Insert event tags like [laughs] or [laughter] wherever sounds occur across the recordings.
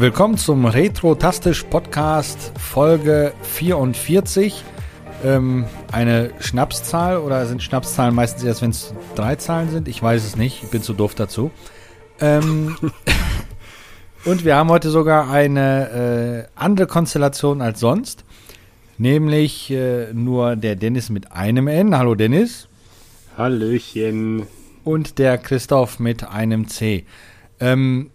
Willkommen zum Retro-Tastisch Podcast Folge 44. Ähm, eine Schnapszahl oder sind Schnapszahlen meistens erst, wenn es drei Zahlen sind? Ich weiß es nicht, ich bin zu doof dazu. Ähm, [laughs] und wir haben heute sogar eine äh, andere Konstellation als sonst, nämlich äh, nur der Dennis mit einem N. Hallo Dennis. Hallöchen. Und der Christoph mit einem C. Ähm,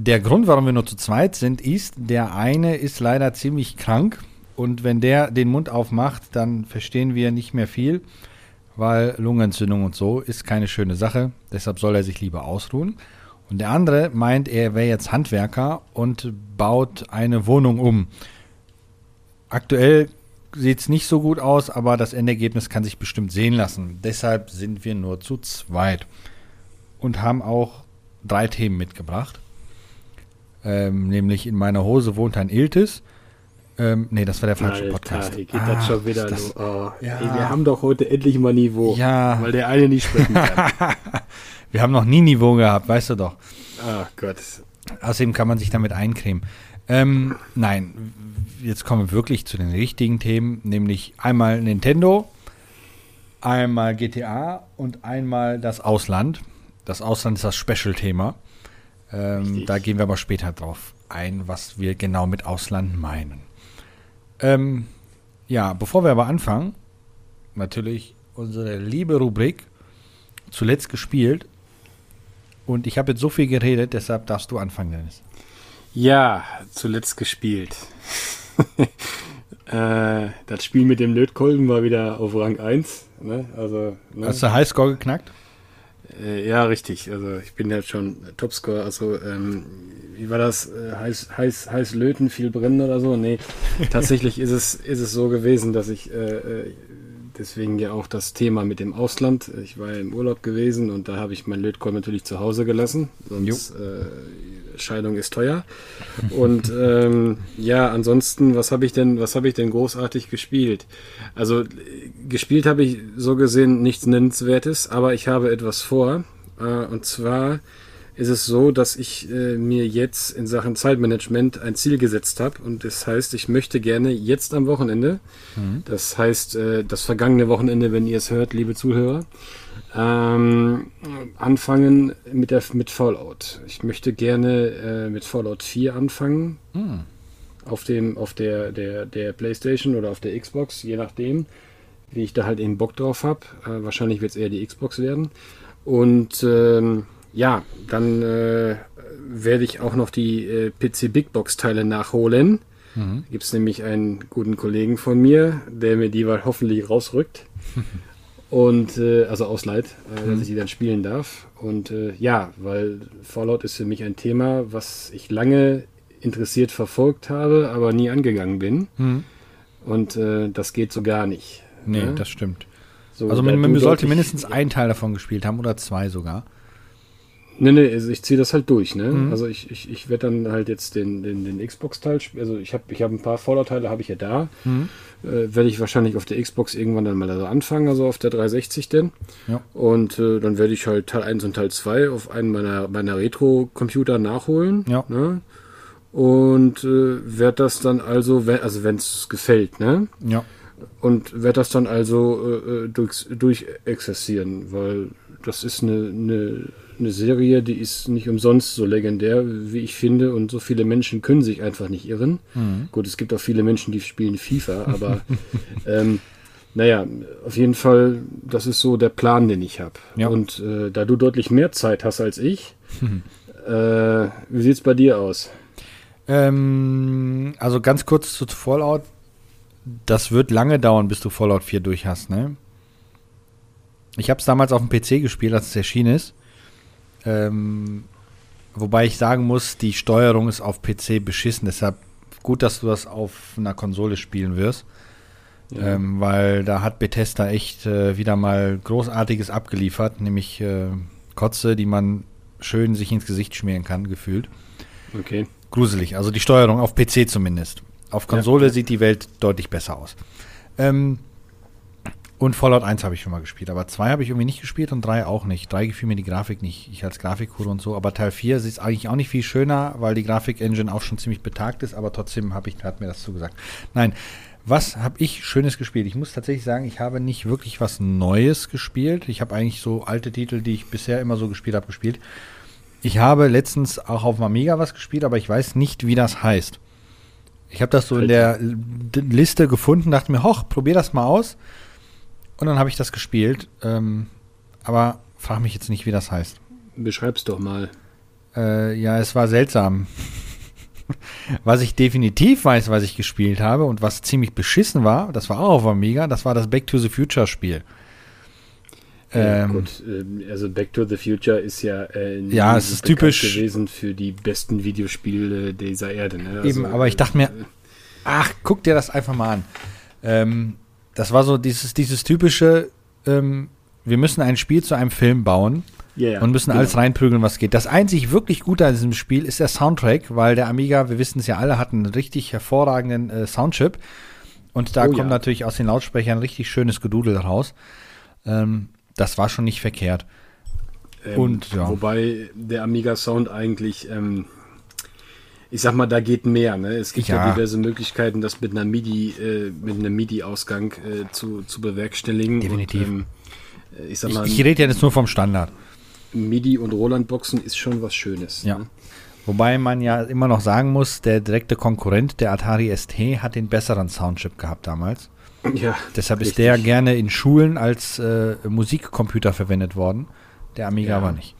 der Grund, warum wir nur zu zweit sind, ist, der eine ist leider ziemlich krank und wenn der den Mund aufmacht, dann verstehen wir nicht mehr viel, weil Lungenentzündung und so ist keine schöne Sache. Deshalb soll er sich lieber ausruhen. Und der andere meint, er wäre jetzt Handwerker und baut eine Wohnung um. Aktuell sieht es nicht so gut aus, aber das Endergebnis kann sich bestimmt sehen lassen. Deshalb sind wir nur zu zweit und haben auch drei Themen mitgebracht. Ähm, nämlich in meiner Hose wohnt ein Iltis. Ähm, nee, das war der falsche Alter, Podcast. Hier geht ah, das schon wieder das, oh, ja. ey, wir haben doch heute endlich mal Niveau. Ja. Weil der eine nicht sprechen kann. [laughs] wir haben noch nie Niveau gehabt, weißt du doch. Ach Gott. Außerdem kann man sich damit eincremen. Ähm, nein, jetzt kommen wir wirklich zu den richtigen Themen, nämlich einmal Nintendo, einmal GTA und einmal das Ausland. Das Ausland ist das Special-Thema. Ähm, da gehen wir aber später drauf ein, was wir genau mit Ausland meinen. Ähm, ja, bevor wir aber anfangen, natürlich unsere liebe Rubrik zuletzt gespielt. Und ich habe jetzt so viel geredet, deshalb darfst du anfangen, Dennis. Ja, zuletzt gespielt. [laughs] äh, das Spiel mit dem Lötkolben war wieder auf Rang 1. Ne? Also, ne? Hast du Highscore geknackt? Äh, ja, richtig. Also ich bin ja schon Topscore. Also ähm, wie war das? Äh, heiß, heiß, heiß löten, viel brennen oder so? Nee, [laughs] tatsächlich ist es, ist es so gewesen, dass ich äh, äh deswegen ja auch das Thema mit dem Ausland. Ich war ja im Urlaub gewesen und da habe ich mein Lötkolben natürlich zu Hause gelassen. Sonst äh, Scheidung ist teuer. Und ähm, ja, ansonsten, was habe ich denn, was habe ich denn großartig gespielt? Also gespielt habe ich so gesehen nichts Nennenswertes, aber ich habe etwas vor. Äh, und zwar ist es so, dass ich äh, mir jetzt in Sachen Zeitmanagement ein Ziel gesetzt habe. Und das heißt, ich möchte gerne jetzt am Wochenende, mhm. das heißt äh, das vergangene Wochenende, wenn ihr es hört, liebe Zuhörer, ähm, anfangen mit, der, mit Fallout. Ich möchte gerne äh, mit Fallout 4 anfangen. Hm. Auf, dem, auf der, der, der Playstation oder auf der Xbox, je nachdem, wie ich da halt eben Bock drauf habe. Äh, wahrscheinlich wird es eher die Xbox werden. Und ähm, ja, dann äh, werde ich auch noch die äh, PC Big Box Teile nachholen. Mhm. Da gibt es nämlich einen guten Kollegen von mir, der mir die hoffentlich rausrückt. [laughs] Und äh, also ausleiht, äh, mhm. dass ich die dann spielen darf. Und äh, ja, weil Fallout ist für mich ein Thema, was ich lange interessiert verfolgt habe, aber nie angegangen bin. Mhm. Und äh, das geht so gar nicht. Nee, ne? das stimmt. So, also man, man sollte mindestens einen Teil davon gespielt haben oder zwei sogar. Nee, nee, also ich ziehe das halt durch, ne? Mhm. Also ich, ich, ich werde dann halt jetzt den, den, den Xbox-Teil spielen. Also ich habe ich hab ein paar Fallout-Teile, habe ich ja da. Mhm. Äh, werde ich wahrscheinlich auf der Xbox irgendwann dann mal also anfangen, also auf der 360 denn. Ja. Und äh, dann werde ich halt Teil 1 und Teil 2 auf einen meiner, meiner Retro-Computer nachholen. Ja. Ne? Und äh, werde das dann also, wenn, also wenn es gefällt, ne? Ja. Und werde das dann also äh, äh durch, durch exerzieren, weil das ist eine, eine eine Serie, die ist nicht umsonst so legendär, wie ich finde, und so viele Menschen können sich einfach nicht irren. Mhm. Gut, es gibt auch viele Menschen, die spielen FIFA, aber [laughs] ähm, naja, auf jeden Fall, das ist so der Plan, den ich habe. Ja. Und äh, da du deutlich mehr Zeit hast als ich, mhm. äh, wie sieht es bei dir aus? Ähm, also ganz kurz zu Fallout. Das wird lange dauern, bis du Fallout 4 durch hast, ne? Ich habe es damals auf dem PC gespielt, als es erschienen ist. Ähm, wobei ich sagen muss, die Steuerung ist auf PC beschissen. Deshalb gut, dass du das auf einer Konsole spielen wirst. Ja. Ähm, weil da hat Bethesda echt äh, wieder mal Großartiges abgeliefert, nämlich äh, Kotze, die man schön sich ins Gesicht schmieren kann, gefühlt. Okay. Gruselig, also die Steuerung auf PC zumindest. Auf Konsole ja. sieht die Welt deutlich besser aus. Ähm, Und Fallout 1 habe ich schon mal gespielt, aber 2 habe ich irgendwie nicht gespielt und 3 auch nicht. 3 gefiel mir die Grafik nicht. Ich als Grafikhure und so, aber Teil 4 ist eigentlich auch nicht viel schöner, weil die Grafik-Engine auch schon ziemlich betagt ist, aber trotzdem habe ich, hat mir das zugesagt. Nein, was habe ich Schönes gespielt? Ich muss tatsächlich sagen, ich habe nicht wirklich was Neues gespielt. Ich habe eigentlich so alte Titel, die ich bisher immer so gespielt habe, gespielt. Ich habe letztens auch auf Amiga was gespielt, aber ich weiß nicht, wie das heißt. Ich habe das so in der Liste gefunden, dachte mir, hoch, probier das mal aus. Und dann habe ich das gespielt. Ähm, aber frag mich jetzt nicht, wie das heißt. Beschreib's doch mal. Äh, ja, es war seltsam. [laughs] was ich definitiv weiß, was ich gespielt habe und was ziemlich beschissen war, das war auch auf Amiga, das war das Back to the Future Spiel. Ja, ähm, gut, ähm, also Back to the Future ist ja, äh, ja es ist typisch gewesen für die besten Videospiele dieser Erde. Ne? Also, eben, aber ich dachte mir, äh, ach, guck dir das einfach mal an. Ähm, das war so dieses, dieses typische, ähm, wir müssen ein Spiel zu einem Film bauen yeah, und müssen genau. alles reinprügeln, was geht. Das einzig wirklich Gute an diesem Spiel ist der Soundtrack, weil der Amiga, wir wissen es ja alle, hat einen richtig hervorragenden äh, Soundchip. Und da oh, kommt ja. natürlich aus den Lautsprechern richtig schönes Gedudel raus. Ähm, das war schon nicht verkehrt. Ähm, und, ja. Wobei der Amiga Sound eigentlich ähm, ich sag mal, da geht mehr. Ne? Es gibt ja. ja diverse Möglichkeiten, das mit einer MIDI, äh, mit einem MIDI-Ausgang äh, zu, zu bewerkstelligen. Definitiv. Und, ähm, äh, ich, sag mal, ich, ich rede ja jetzt nur vom Standard. MIDI und Roland-Boxen ist schon was Schönes. Ja. Ne? Wobei man ja immer noch sagen muss, der direkte Konkurrent, der Atari ST, hat den besseren Soundchip gehabt damals. Ja. Deshalb richtig. ist der gerne in Schulen als äh, Musikcomputer verwendet worden. Der Amiga ja. aber nicht.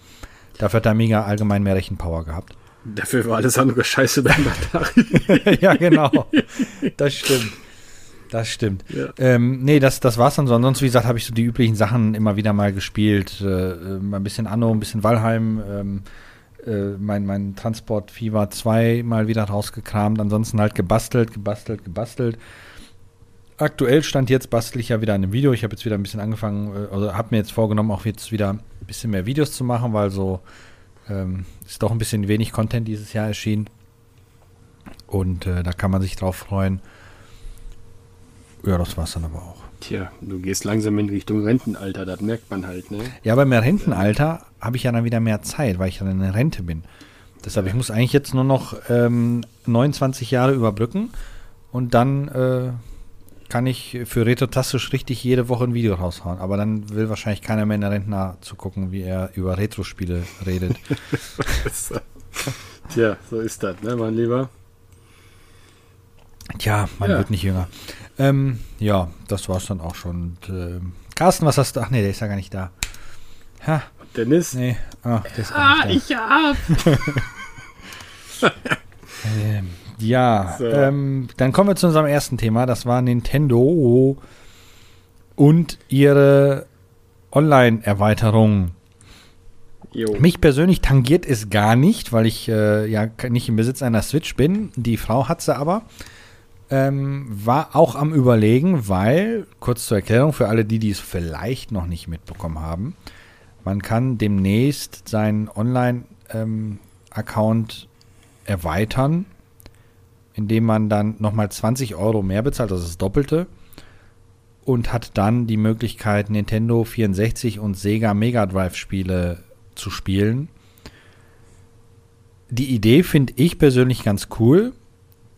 Dafür hat der Amiga allgemein mehr Rechenpower gehabt. Dafür war alles andere scheiße beim Atari. [laughs] ja, genau. Das stimmt. Das stimmt. Ja. Ähm, nee, das, das war's dann so. Ansonsten, wie gesagt, habe ich so die üblichen Sachen immer wieder mal gespielt. Äh, äh ein bisschen Anno, ein bisschen Valheim, ähm, äh, mein, mein Transport Fever 2 mal wieder rausgekramt. Ansonsten halt gebastelt, gebastelt, gebastelt. Aktuell stand jetzt bastel ich ja wieder an einem Video. Ich habe jetzt wieder ein bisschen angefangen, äh, also habe mir jetzt vorgenommen, auch jetzt wieder ein bisschen mehr Videos zu machen, weil so ähm, ist doch ein bisschen wenig Content dieses Jahr erschienen. Und äh, da kann man sich drauf freuen. Ja, das war's dann aber auch. Tja, du gehst langsam in Richtung Rentenalter, das merkt man halt, ne? Ja, aber im Rentenalter habe ich ja dann wieder mehr Zeit, weil ich dann in der Rente bin. Deshalb, ich muss eigentlich jetzt nur noch ähm, 29 Jahre überbrücken und dann äh, kann ich für Retrotastisch richtig jede Woche ein Video raushauen. Aber dann will wahrscheinlich keiner mehr in der Rentner zugucken, wie er über Retro-Spiele redet. [laughs] Tja, so ist das, ne, mein Lieber? Tja, man ja. wird nicht jünger. Ähm, ja, das war's dann auch schon. Und, äh, Carsten, was hast du? Ach nee, der ist ja gar nicht da. Ha. Dennis? Nee. Oh, der ist ah, nicht da. ich hab. [laughs] ähm, ja, so. ähm, dann kommen wir zu unserem ersten Thema. Das war Nintendo und ihre Online-Erweiterung. Mich persönlich tangiert es gar nicht, weil ich äh, ja nicht im Besitz einer Switch bin. Die Frau hat sie aber. Ähm, war auch am Überlegen, weil, kurz zur Erklärung für alle, die, die es vielleicht noch nicht mitbekommen haben, man kann demnächst seinen Online-Account ähm, erweitern indem man dann nochmal 20 Euro mehr bezahlt, ist das Doppelte, und hat dann die Möglichkeit, Nintendo 64 und Sega Mega Drive Spiele zu spielen. Die Idee finde ich persönlich ganz cool.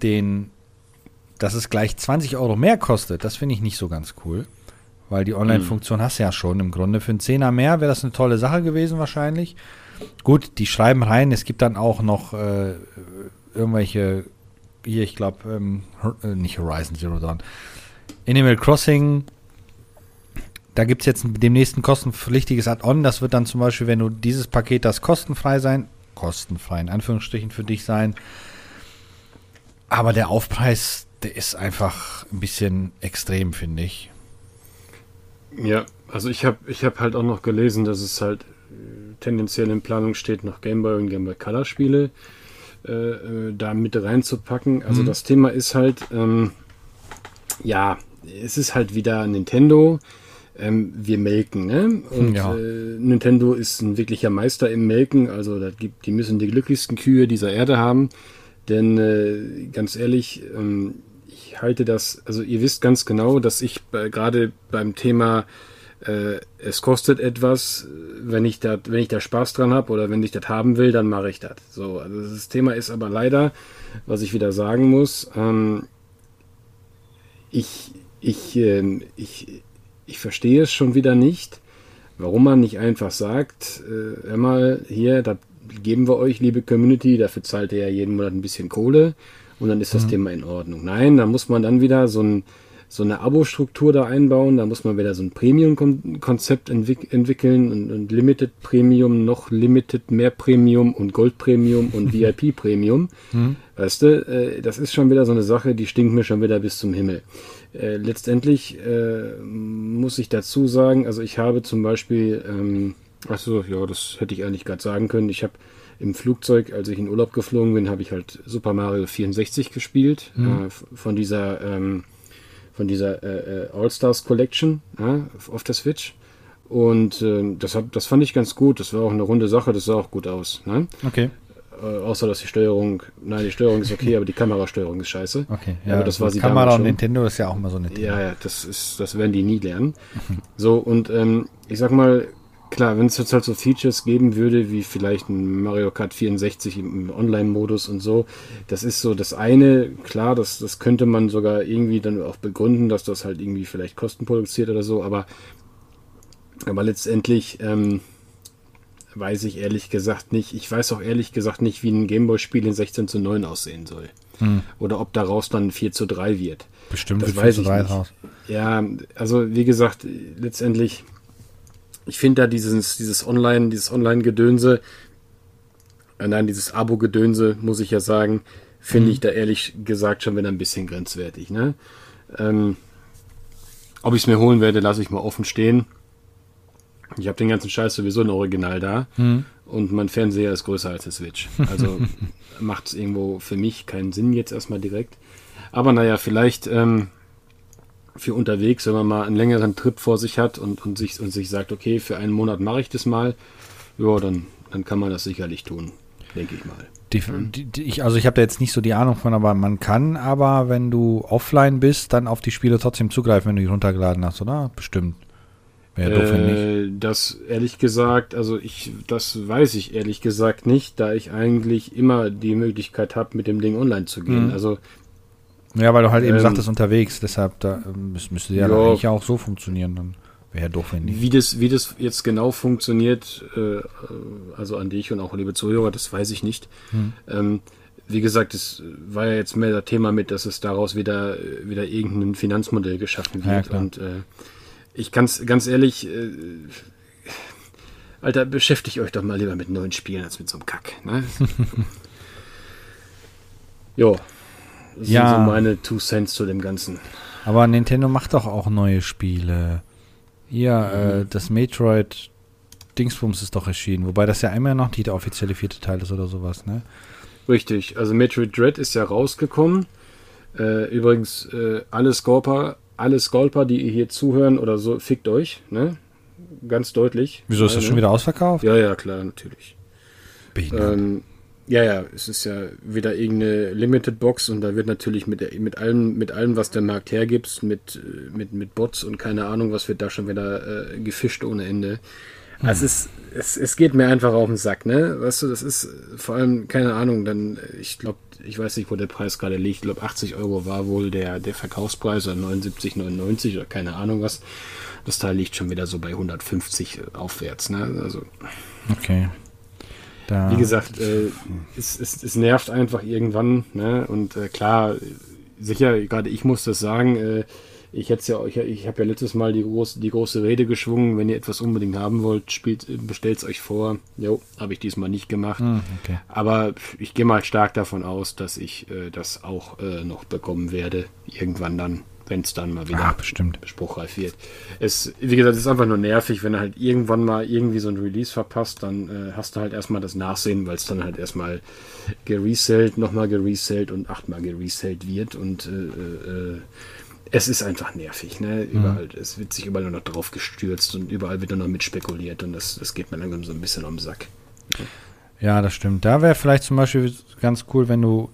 Den, dass es gleich 20 Euro mehr kostet, das finde ich nicht so ganz cool. Weil die Online-Funktion hm. hast du ja schon im Grunde. Für einen Zehner mehr wäre das eine tolle Sache gewesen wahrscheinlich. Gut, die schreiben rein, es gibt dann auch noch äh, irgendwelche hier, ich glaube, ähm, äh, nicht Horizon Zero Dawn. Animal Crossing, da gibt es jetzt demnächst ein kostenpflichtiges Add-on. Das wird dann zum Beispiel, wenn du dieses Paket, das kostenfrei sein, kostenfrei in Anführungsstrichen für dich sein. Aber der Aufpreis, der ist einfach ein bisschen extrem, finde ich. Ja, also ich habe ich hab halt auch noch gelesen, dass es halt äh, tendenziell in Planung steht, noch Gameboy und Gameboy Color Spiele äh, äh, da mit reinzupacken. Also mhm. das Thema ist halt, ähm, ja, es ist halt wieder Nintendo. Ähm, wir melken, ne? Und ja. äh, Nintendo ist ein wirklicher Meister im Melken. Also das gibt, die müssen die glücklichsten Kühe dieser Erde haben. Denn äh, ganz ehrlich, ähm, ich ich halte das, also ihr wisst ganz genau, dass ich bei, gerade beim Thema äh, es kostet etwas, wenn ich da, wenn ich da Spaß dran habe oder wenn ich das haben will, dann mache ich das. So, also das Thema ist aber leider, was ich wieder sagen muss, ähm, ich, ich, äh, ich, ich verstehe es schon wieder nicht, warum man nicht einfach sagt, äh, hör mal, hier, da geben wir euch, liebe Community, dafür zahlt ihr ja jeden Monat ein bisschen Kohle und dann ist das mhm. Thema in Ordnung. Nein, da muss man dann wieder so ein so eine Abo-Struktur da einbauen. Da muss man wieder so ein Premium-Konzept entwick entwickeln und, und, Limited Premium, noch Limited mehr Premium und Gold Premium und [laughs] VIP Premium. Mhm. Weißt du, äh, das ist schon wieder so eine Sache, die stinkt mir schon wieder bis zum Himmel. Äh, letztendlich äh, muss ich dazu sagen, also ich habe zum Beispiel, ähm, achso, ja, das hätte ich eigentlich gerade sagen können. Ich habe im Flugzeug, als ich in Urlaub geflogen bin, habe ich halt Super Mario 64 gespielt. Mhm. Äh, von dieser ähm, von dieser äh, äh, All-Stars Collection ja, auf der Switch. Und äh, das, hab, das fand ich ganz gut. Das war auch eine runde Sache, das sah auch gut aus. Ne? Okay. Äh, außer dass die Steuerung, nein, die Steuerung ist okay, [laughs] aber die Kamerasteuerung ist scheiße. Okay, ja, aber das war sie Kamera und Nintendo ist ja auch immer so eine Thema. Ja, ja, das ist, das werden die nie lernen. so, und ähm, ich sag mal, Klar, wenn es jetzt halt so Features geben würde, wie vielleicht ein Mario Kart 64 im Online-Modus und so, das ist so das eine, klar, das, das könnte man sogar irgendwie dann auch begründen, dass das halt irgendwie vielleicht Kosten produziert oder so, aber, aber letztendlich ähm, weiß ich ehrlich gesagt nicht, ich weiß auch ehrlich gesagt nicht, wie ein Gameboy-Spiel in 16 zu 9 aussehen soll. Hm. Oder ob daraus dann 4 zu 3 wird. Bestimmt das weiß ich nicht. Raus. Ja, also wie gesagt, letztendlich ich finde da dieses, dieses Online, dieses Online-Gedönse, äh, nein, dieses Abo-Gedönse, muss ich ja sagen, finde mhm. ich da ehrlich gesagt schon wieder ein bisschen grenzwertig. Ne? Ähm, ob ich es mir holen werde, lasse ich mal offen stehen. Ich habe den ganzen Scheiß sowieso ein Original da mhm. und mein Fernseher ist größer als der Switch. Also [laughs] macht es irgendwo für mich keinen Sinn jetzt erstmal direkt. Aber naja, vielleicht ähm, für unterwegs, wenn man mal einen längeren Trip vor sich hat und, und, sich, und sich sagt, okay, für einen Monat mache ich das mal, ja, dann, dann kann man das sicherlich tun, denke ich mal. Die, die, die, ich, also ich habe da jetzt nicht so die Ahnung von, aber man kann aber, wenn du offline bist, dann auf die Spiele trotzdem zugreifen, wenn du die runtergeladen hast, oder? Bestimmt. Wäre doof, äh, nicht. Das ehrlich gesagt, also ich, das weiß ich ehrlich gesagt nicht, da ich eigentlich immer die Möglichkeit habe, mit dem Ding online zu gehen. Mhm. Also ja, weil du halt eben ähm, sagtest unterwegs, deshalb da, ähm, müsste ja, ja eigentlich auch so funktionieren. Dann wäre ja doof, wenn nicht. Wie das, wie das jetzt genau funktioniert, äh, also an dich und auch liebe Zuhörer, das weiß ich nicht. Hm. Ähm, wie gesagt, es war ja jetzt mehr das Thema mit, dass es daraus wieder, wieder irgendein Finanzmodell geschaffen wird. Ja, und äh, ich kann es ganz ehrlich, äh, Alter, beschäftigt euch doch mal lieber mit neuen Spielen als mit so einem Kack. Ne? [laughs] jo. Das ja. sind so meine Two Cents zu dem Ganzen. Aber Nintendo macht doch auch neue Spiele. Ja, mhm. äh, das Metroid Dingsbums ist doch erschienen, wobei das ja immer noch nicht der offizielle vierte Teil ist oder sowas, ne? Richtig, also Metroid Dread ist ja rausgekommen. Äh, übrigens, äh, alle Scorper, alle Scorper, die ihr hier zuhören oder so, fickt euch, ne? Ganz deutlich. Wieso ist das ne? schon wieder ausverkauft? Ja, ja, klar, natürlich. Ähm, ja, ja, es ist ja wieder irgendeine Limited Box und da wird natürlich mit, mit allem, mit allem, was der Markt hergibt, mit, mit, mit Bots und keine Ahnung, was wird da schon wieder äh, gefischt ohne Ende. Hm. Also es, ist, es, es geht mir einfach auf den Sack, ne? Weißt du, das ist vor allem, keine Ahnung, dann, ich glaube, ich weiß nicht, wo der Preis gerade liegt, ich glaube 80 Euro war wohl der, der Verkaufspreis oder 79, 99 oder keine Ahnung was. Das Teil liegt schon wieder so bei 150 aufwärts, ne? Also. Okay. Da Wie gesagt, äh, es, es, es, nervt einfach irgendwann. Ne? Und äh, klar, sicher, gerade ich muss das sagen. Äh, ich hätte ja, ich, ich habe ja letztes Mal die, groß, die große Rede geschwungen. Wenn ihr etwas unbedingt haben wollt, spielt, bestellt es euch vor. Jo, habe ich diesmal nicht gemacht. Mm, okay. Aber ich gehe mal stark davon aus, dass ich äh, das auch äh, noch bekommen werde. Irgendwann dann wenn es dann mal wieder ah, bestimmt. spruchreif wird. Es, wie gesagt, es ist einfach nur nervig, wenn du halt irgendwann mal irgendwie so ein Release verpasst, dann äh, hast du halt erstmal das Nachsehen, weil es dann halt erstmal geresellt, nochmal geresellt und achtmal geresellt wird und äh, äh, es ist einfach nervig, ne? Mhm. Überall, es wird sich überall nur noch drauf gestürzt und überall wird nur noch mit spekuliert und das, das geht mir langsam so ein bisschen am Sack. Ja, das stimmt. Da wäre vielleicht zum Beispiel ganz cool, wenn du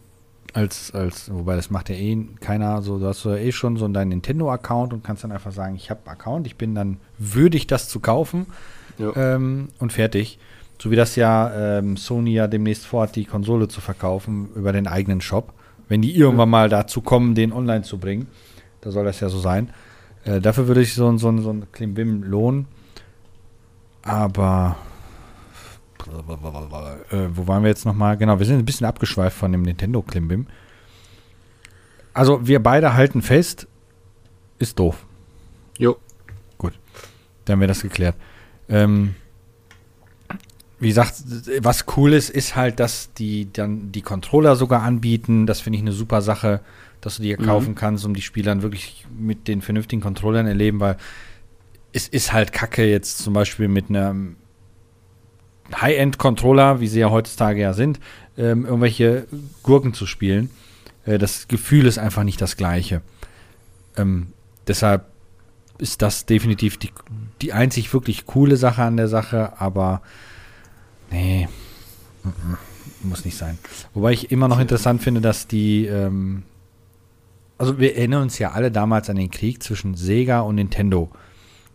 als, als, wobei das macht ja eh keiner so, du hast ja eh schon so deinen Nintendo-Account und kannst dann einfach sagen, ich habe Account, ich bin dann würdig, das zu kaufen ähm, und fertig. So wie das ja ähm, Sony ja demnächst vorhat, die Konsole zu verkaufen über den eigenen Shop. Wenn die irgendwann mal dazu kommen, den online zu bringen, da soll das ja so sein. Äh, dafür würde ich so, so, so ein Klimbim lohnen. Aber äh, wo waren wir jetzt nochmal? Genau, wir sind ein bisschen abgeschweift von dem Nintendo Klimbim. Also wir beide halten fest, ist doof. Jo. Gut, dann haben wir das geklärt. Ähm, wie gesagt, was cool ist, ist halt, dass die dann die Controller sogar anbieten. Das finde ich eine super Sache, dass du die mhm. kaufen kannst, um die Spieler dann wirklich mit den vernünftigen Controllern erleben, weil es ist halt kacke jetzt zum Beispiel mit einem High-End-Controller, wie sie ja heutzutage ja sind, ähm, irgendwelche Gurken zu spielen. Äh, das Gefühl ist einfach nicht das gleiche. Ähm, deshalb ist das definitiv die, die einzig wirklich coole Sache an der Sache, aber nee, muss nicht sein. Wobei ich immer noch interessant finde, dass die, ähm, also wir erinnern uns ja alle damals an den Krieg zwischen Sega und Nintendo.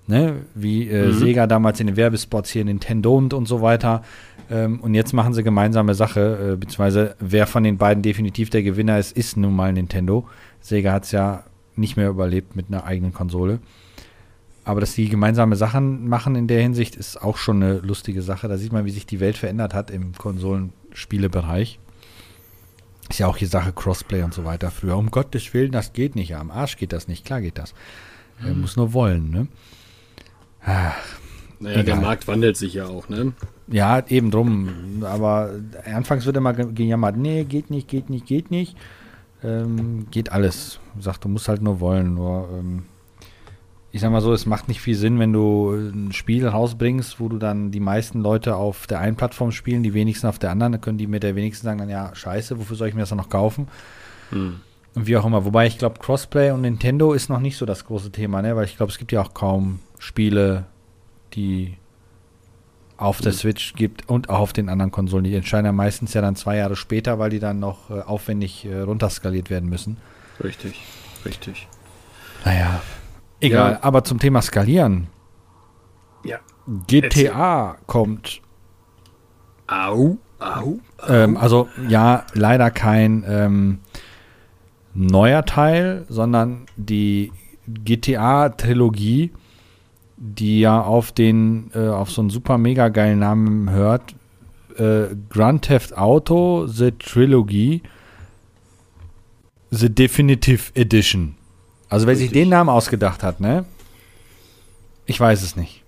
Ne? Wie äh, mhm. Sega damals in den Werbespots hier Nintendo und, und so weiter. Ähm, und jetzt machen sie gemeinsame Sache, äh, beziehungsweise wer von den beiden definitiv der Gewinner ist, ist nun mal Nintendo. Sega hat es ja nicht mehr überlebt mit einer eigenen Konsole. Aber dass die gemeinsame Sachen machen in der Hinsicht, ist auch schon eine lustige Sache. Da sieht man, wie sich die Welt verändert hat im Konsolenspielebereich. Ist ja auch die Sache Crossplay und so weiter. Früher, um Gottes Willen, das geht nicht. Am Arsch geht das nicht. Klar geht das. Er mhm. muss nur wollen, ne? Ach, naja, egal. der Markt wandelt sich ja auch, ne? Ja, eben drum. Aber anfangs wird immer gejammert, nee, geht nicht, geht nicht, geht nicht. Ähm, geht alles. Sagt, du musst halt nur wollen. Nur ähm, ich sag mal so, es macht nicht viel Sinn, wenn du ein Spiel rausbringst, wo du dann die meisten Leute auf der einen Plattform spielen, die wenigsten auf der anderen, dann können die mit der wenigsten sagen dann, ja, scheiße, wofür soll ich mir das dann noch kaufen? Hm. Und wie auch immer. Wobei ich glaube, Crossplay und Nintendo ist noch nicht so das große Thema, ne? Weil ich glaube, es gibt ja auch kaum Spiele, die auf der hm. Switch gibt und auch auf den anderen Konsolen. Die entscheiden ja meistens ja dann zwei Jahre später, weil die dann noch äh, aufwendig äh, runterskaliert werden müssen. Richtig, richtig. Naja, Egal, ja. aber zum Thema Skalieren. Ja. GTA Erzähl. kommt. Au, au. au. Ähm, also ja, leider kein ähm, neuer Teil, sondern die GTA-Trilogie, die ja auf den, äh, auf so einen super mega geilen Namen hört. Äh, Grand Theft Auto, The Trilogy, The Definitive Edition. Also wer Richtig. sich den Namen ausgedacht hat, ne? Ich weiß es nicht.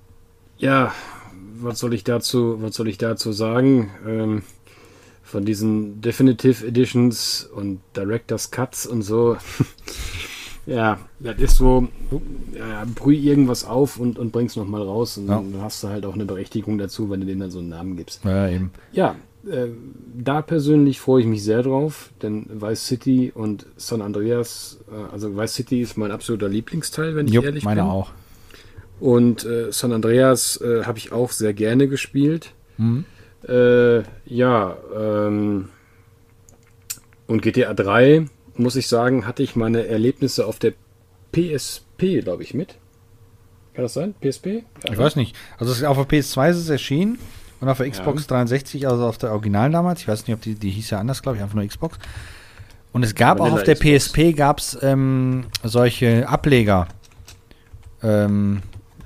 Ja, was soll ich dazu, was soll ich dazu sagen? Ähm, von diesen Definitive Editions und Director's Cuts und so. [laughs] ja, das ist so, ja, brüh irgendwas auf und, und bring's nochmal raus und ja. dann hast du halt auch eine Berechtigung dazu, wenn du denen dann so einen Namen gibst. Ja, eben. Ja, äh, da persönlich freue ich mich sehr drauf, denn Vice City und San Andreas, äh, also Vice City ist mein absoluter Lieblingsteil, wenn ich Jupp, ehrlich meine bin. auch. Und äh, San Andreas äh, habe ich auch sehr gerne gespielt. Mhm. Äh, ja, ähm, und GTA 3, muss ich sagen, hatte ich meine Erlebnisse auf der PSP, glaube ich, mit. Kann das sein? PSP? Ja, ich weiß nicht. Also auf der PS2 ist es erschienen. Und auf der Xbox ja. 360, also auf der Original damals, ich weiß nicht, ob die, die hieß ja anders, glaube ich, einfach nur Xbox. Und es gab Vanilla auch auf der Xbox. PSP gab es ähm, solche Ableger. Ähm,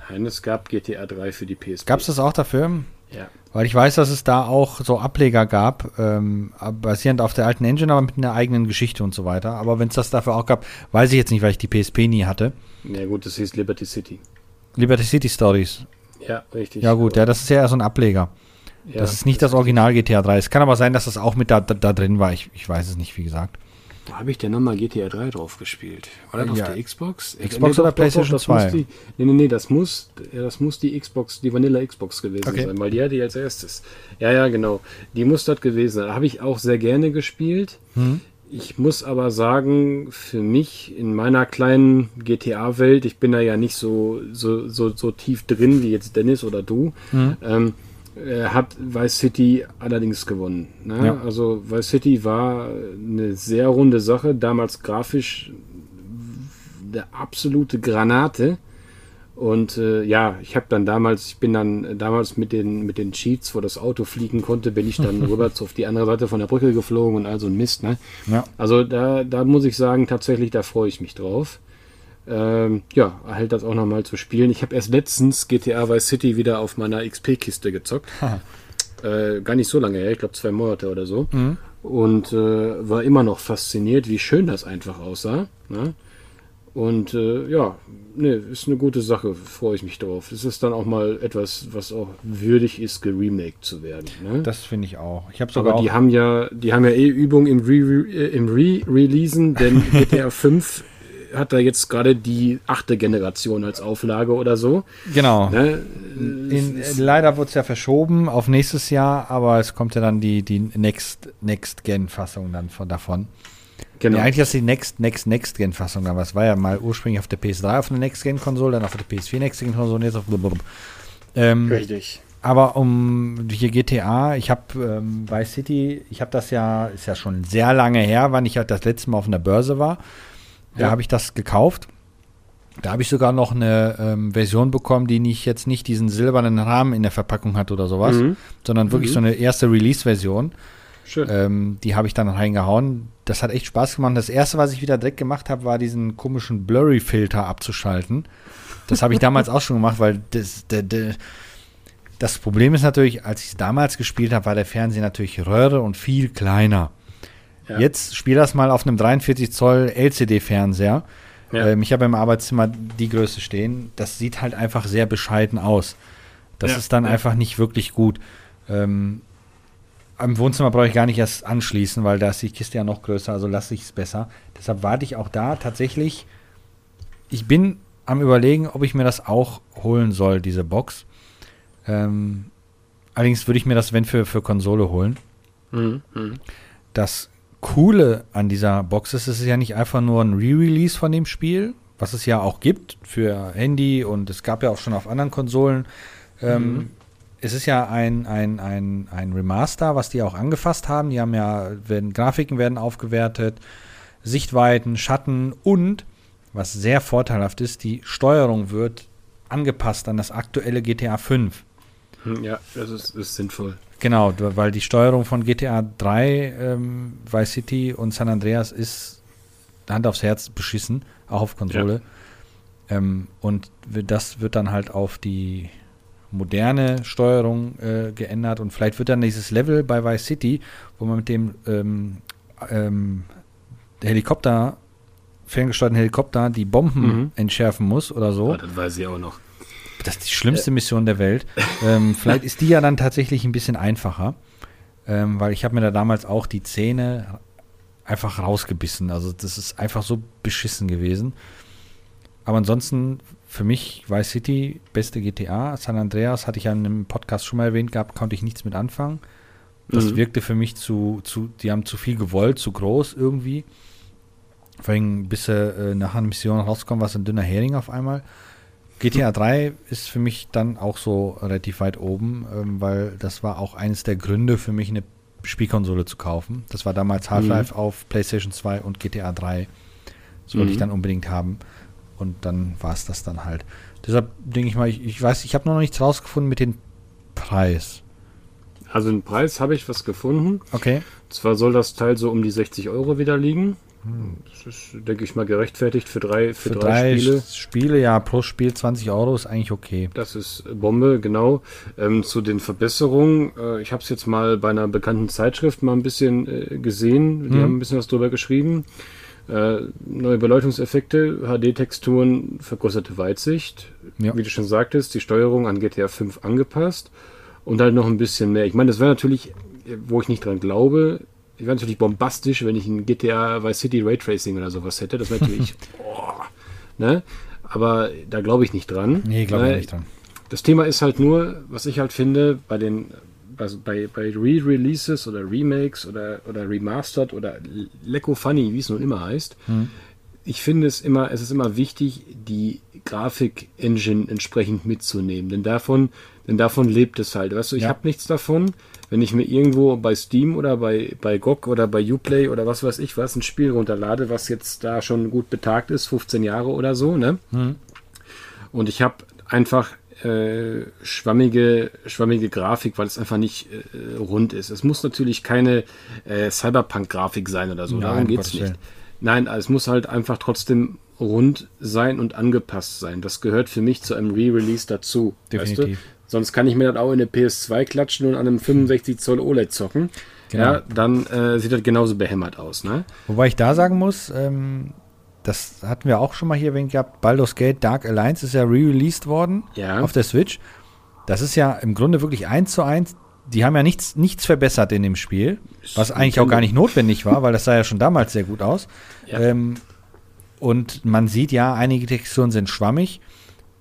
Nein, es gab GTA 3 für die PSP. Gab es das auch dafür? Ja. Weil ich weiß, dass es da auch so Ableger gab, ähm, basierend auf der alten Engine, aber mit einer eigenen Geschichte und so weiter. Aber wenn es das dafür auch gab, weiß ich jetzt nicht, weil ich die PSP nie hatte. Ja gut, das hieß Liberty City. Liberty City Stories. Ja, richtig. Ja gut, ja, das ist ja so ein Ableger. Ja, das ist nicht das, das Original GTA 3. Es kann aber sein, dass das auch mit da, da, da drin war. Ich, ich weiß es nicht, wie gesagt. Wo habe ich denn nochmal GTA 3 drauf gespielt? War das ja. auf der Xbox? Xbox nee, oder doch, PlayStation doch, 2? Die, nee, nee, nee, das muss, das muss die Xbox, die Vanilla Xbox gewesen okay. sein, weil die hatte ich als erstes. Ja, ja, genau. Die muss dort gewesen sein. Habe ich auch sehr gerne gespielt. Hm. Ich muss aber sagen, für mich in meiner kleinen GTA-Welt, ich bin da ja nicht so, so, so, so tief drin wie jetzt Dennis oder du, mhm. ähm, äh, hat Vice City allerdings gewonnen. Ne? Ja. Also Vice City war eine sehr runde Sache, damals grafisch eine absolute Granate. Und äh, ja, ich habe dann damals, ich bin dann damals mit den, mit den Cheats, wo das Auto fliegen konnte, bin ich dann [laughs] rüber auf die andere Seite von der Brücke geflogen und all so ein Mist. Ne? Ja. Also da, da muss ich sagen, tatsächlich, da freue ich mich drauf. Ähm, ja, erhält das auch nochmal zu spielen. Ich habe erst letztens GTA Vice City wieder auf meiner XP-Kiste gezockt. äh, gar nicht so lange her, ich glaube zwei Monate oder so. Mhm. Und äh, war immer noch fasziniert, wie schön das einfach aussah. Ne? Und äh, ja, ne, ist eine gute Sache, freue ich mich drauf. Es ist dann auch mal etwas, was auch würdig ist, geremaked zu werden. Ne? Das finde ich auch. Ich habe sogar Aber die haben ja, die haben ja eh Übung im Re- äh, im Re-Releasen, denn [laughs] GTA 5 hat da jetzt gerade die achte Generation als Auflage oder so. genau. Ne? In, leider wurde es ja verschoben auf nächstes Jahr, aber es kommt ja dann die, die Next, Next-Gen-Fassung dann von davon. Genau. Ja, eigentlich ist die Next, Next, Next-Gen-Fassung, aber es war ja mal ursprünglich auf der PS3 auf einer Next-Gen-Konsole, dann auf der PS4 Next-Gen-Konsole und jetzt auf ähm, Richtig. Aber um hier GTA, ich habe ähm, Vice City, ich habe das ja, ist ja schon sehr lange her, wann ich halt das letzte Mal auf einer Börse war. Da Ja. habe ich das gekauft. Da habe ich sogar noch eine ähm, Version bekommen, die nicht jetzt nicht diesen silbernen Rahmen in der Verpackung hat oder sowas, Mhm. sondern wirklich Mhm. so eine erste Release-Version. Schön. Ähm, die habe ich dann reingehauen. Das hat echt Spaß gemacht. Das erste, was ich wieder direkt gemacht habe, war diesen komischen Blurry-Filter abzuschalten. Das habe ich damals [laughs] auch schon gemacht, weil das, der, der, das Problem ist natürlich, als ich es damals gespielt habe, war der Fernseher natürlich Röhre und viel kleiner. Ja. Jetzt spiel das mal auf einem 43 Zoll LCD-Fernseher. Ja. Ähm, ich habe im Arbeitszimmer die Größe stehen. Das sieht halt einfach sehr bescheiden aus. Das Ja, ist dann einfach nicht wirklich gut. Ähm, am Wohnzimmer brauche ich gar nicht erst anschließen, weil da ist die Kiste ja noch größer, also lasse ich es besser. Deshalb warte ich auch da tatsächlich. Ich bin am überlegen, ob ich mir das auch holen soll, diese Box. Ähm, allerdings würde ich mir das, wenn, für, für Konsole holen. Mhm. Mhm. Das Coole an dieser Box ist, es ist ja nicht einfach nur ein Re-Release von dem Spiel, was es ja auch gibt für Handy und es gab ja auch schon auf anderen Konsolen. Ähm, Mhm. Es ist ja ein, ein, ein, ein Remaster, was die auch angefasst haben. Die haben ja, werden, Grafiken werden aufgewertet, Sichtweiten, Schatten und, was sehr vorteilhaft ist, die Steuerung wird angepasst an das aktuelle GTA 5. Hm, Ja, das ist, ist sinnvoll. Genau, weil die Steuerung von GTA 3, ähm, Vice City und San Andreas ist Hand aufs Herz beschissen, auch auf Konsole. Ähm, und das wird dann halt auf die moderne Steuerung äh, geändert und vielleicht wird dann dieses Level bei Vice City, wo man mit dem ähm, ähm, Helikopter, ferngesteuerten Helikopter, die Bomben Mhm. entschärfen muss oder so. Ah, das weiß ich auch noch. Das ist die schlimmste Mission der Welt. Ähm, [laughs] vielleicht ist die ja dann tatsächlich ein bisschen einfacher, ähm, weil ich habe mir da damals auch die Zähne einfach rausgebissen. Also das ist einfach so beschissen gewesen. Aber ansonsten für mich Vice City beste GTA. San Andreas hatte ich ja in einem Podcast schon mal erwähnt gehabt, konnte ich nichts mit anfangen. Das Mhm. wirkte für mich zu, zu, die haben zu viel gewollt, zu groß irgendwie. Vor allem, bis sie äh, nach einer Mission rauskommen, war es ein dünner Hering auf einmal. GTA 3 ist für mich dann auch so relativ weit oben, ähm, weil das war auch eines der Gründe für mich, eine Spielkonsole zu kaufen. Das war damals Half-Life auf PlayStation 2 und GTA 3. Das wollte Mhm. ich dann unbedingt haben. Und dann war es das dann halt. Deshalb denke ich mal, ich, ich weiß, ich habe noch nichts rausgefunden mit dem Preis. Also den Preis habe ich was gefunden. Okay. Zwar soll das Teil so um die 60 Euro wieder liegen. Hm. Das ist, denke ich mal, gerechtfertigt für drei, für, Für drei, drei Spiele. Spiele. Ja, pro Spiel 20 Euro ist eigentlich okay. Das ist Bombe, genau. Ähm, zu den Verbesserungen, äh, ich habe es jetzt mal bei einer bekannten Zeitschrift mal ein bisschen äh, gesehen. Die Mhm. haben ein bisschen was drüber geschrieben. Äh, neue Beleuchtungseffekte, HD-Texturen, vergrößerte Weitsicht. Ja. Wie du schon sagtest, die Steuerung an GTA 5 angepasst. Und halt noch ein bisschen mehr. Ich meine, das wäre natürlich, äh, wo ich nicht dran glaube, ich wäre natürlich bombastisch, wenn ich ein GTA Vice City Raytracing oder sowas hätte. Das wäre natürlich, [laughs] boah, ne? Aber da glaube ich nicht dran. Nee, glaube ich Weil nicht dran. das Thema ist halt nur, was ich halt finde, bei den also bei, bei Re-Releases oder Remakes oder, oder Remastered oder Lecko Funny, wie es nun immer heißt, Hm. ich finde es immer, es ist immer wichtig, die Grafik-Engine entsprechend mitzunehmen. Denn davon, denn davon lebt es halt. Weißt du, ich Ja. habe nichts davon, wenn ich mir irgendwo bei Steam oder bei, bei GOG oder bei Uplay oder was weiß ich was ein Spiel runterlade, was jetzt da schon gut betagt ist, 15 Jahre oder so, ne? Und ich habe einfach äh, schwammige, schwammige Grafik, weil es einfach nicht äh, rund ist. Es muss natürlich keine äh, Cyberpunk-Grafik sein oder so. Nein, Darum um geht's Gottes nicht. Nein, es muss halt einfach trotzdem rund sein und angepasst sein. Das gehört für mich zu einem Re-Release dazu. Weißt du? Definitiv. Sonst kann ich mir das auch in eine PS2 klatschen und an einem 65 Zoll OLED zocken. Genau. Ja, dann äh, sieht das genauso behämmert aus. Ne? Wobei ich da sagen muss, ähm, das hatten wir auch schon mal hier erwähnt gehabt, Baldur's Gate Dark Alliance ist ja re-released worden Ja. auf der Switch. Das ist ja im Grunde wirklich eins zu eins. Die haben ja nichts, nichts verbessert in dem Spiel, was eigentlich auch gar nicht notwendig war, weil das sah ja schon damals sehr gut aus. Ja. Ähm, und man sieht ja, einige Texturen sind schwammig,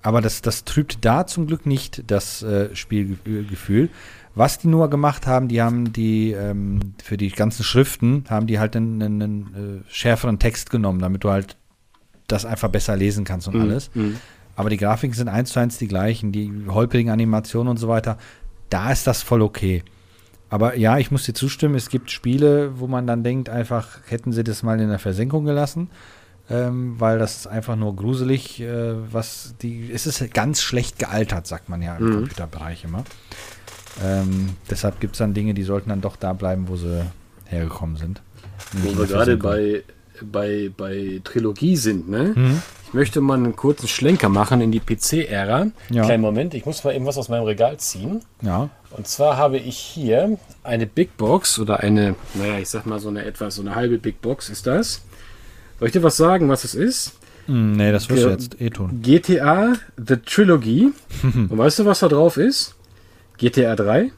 aber das, das trübt da zum Glück nicht das äh, Spielgefühl. Was die nur gemacht haben, die haben die ähm, für die ganzen Schriften haben die halt einen, einen, einen äh, schärferen Text genommen, damit du halt das einfach besser lesen kannst und alles. Aber die Grafiken sind eins zu eins die gleichen, die holprigen Animationen und so weiter. Da ist das voll okay. Aber ja, ich muss dir zustimmen, es gibt Spiele, wo man dann denkt, einfach hätten sie das mal in der Versenkung gelassen, ähm, weil das ist einfach nur gruselig, äh, was die, es ist ganz schlecht gealtert, sagt man ja im Computerbereich immer. Ähm, deshalb gibt es dann Dinge, die sollten dann doch da bleiben, wo sie hergekommen sind. Wo wir gerade bei, bei, bei Trilogie sind, ne? Mhm. Ich möchte mal einen kurzen Schlenker machen in die PC-Ära. Ja. Kleinen Moment, ich muss mal eben was aus meinem Regal ziehen. Ja, Und zwar habe ich hier eine Big Box oder eine, naja, ich sag mal so eine etwas, so eine halbe Big Box ist das. Soll ich dir was sagen, was es ist? Hm, nee, das wirst du jetzt eh tun. GTA The Trilogy. [laughs] Und weißt du, was da drauf ist? GTA 3,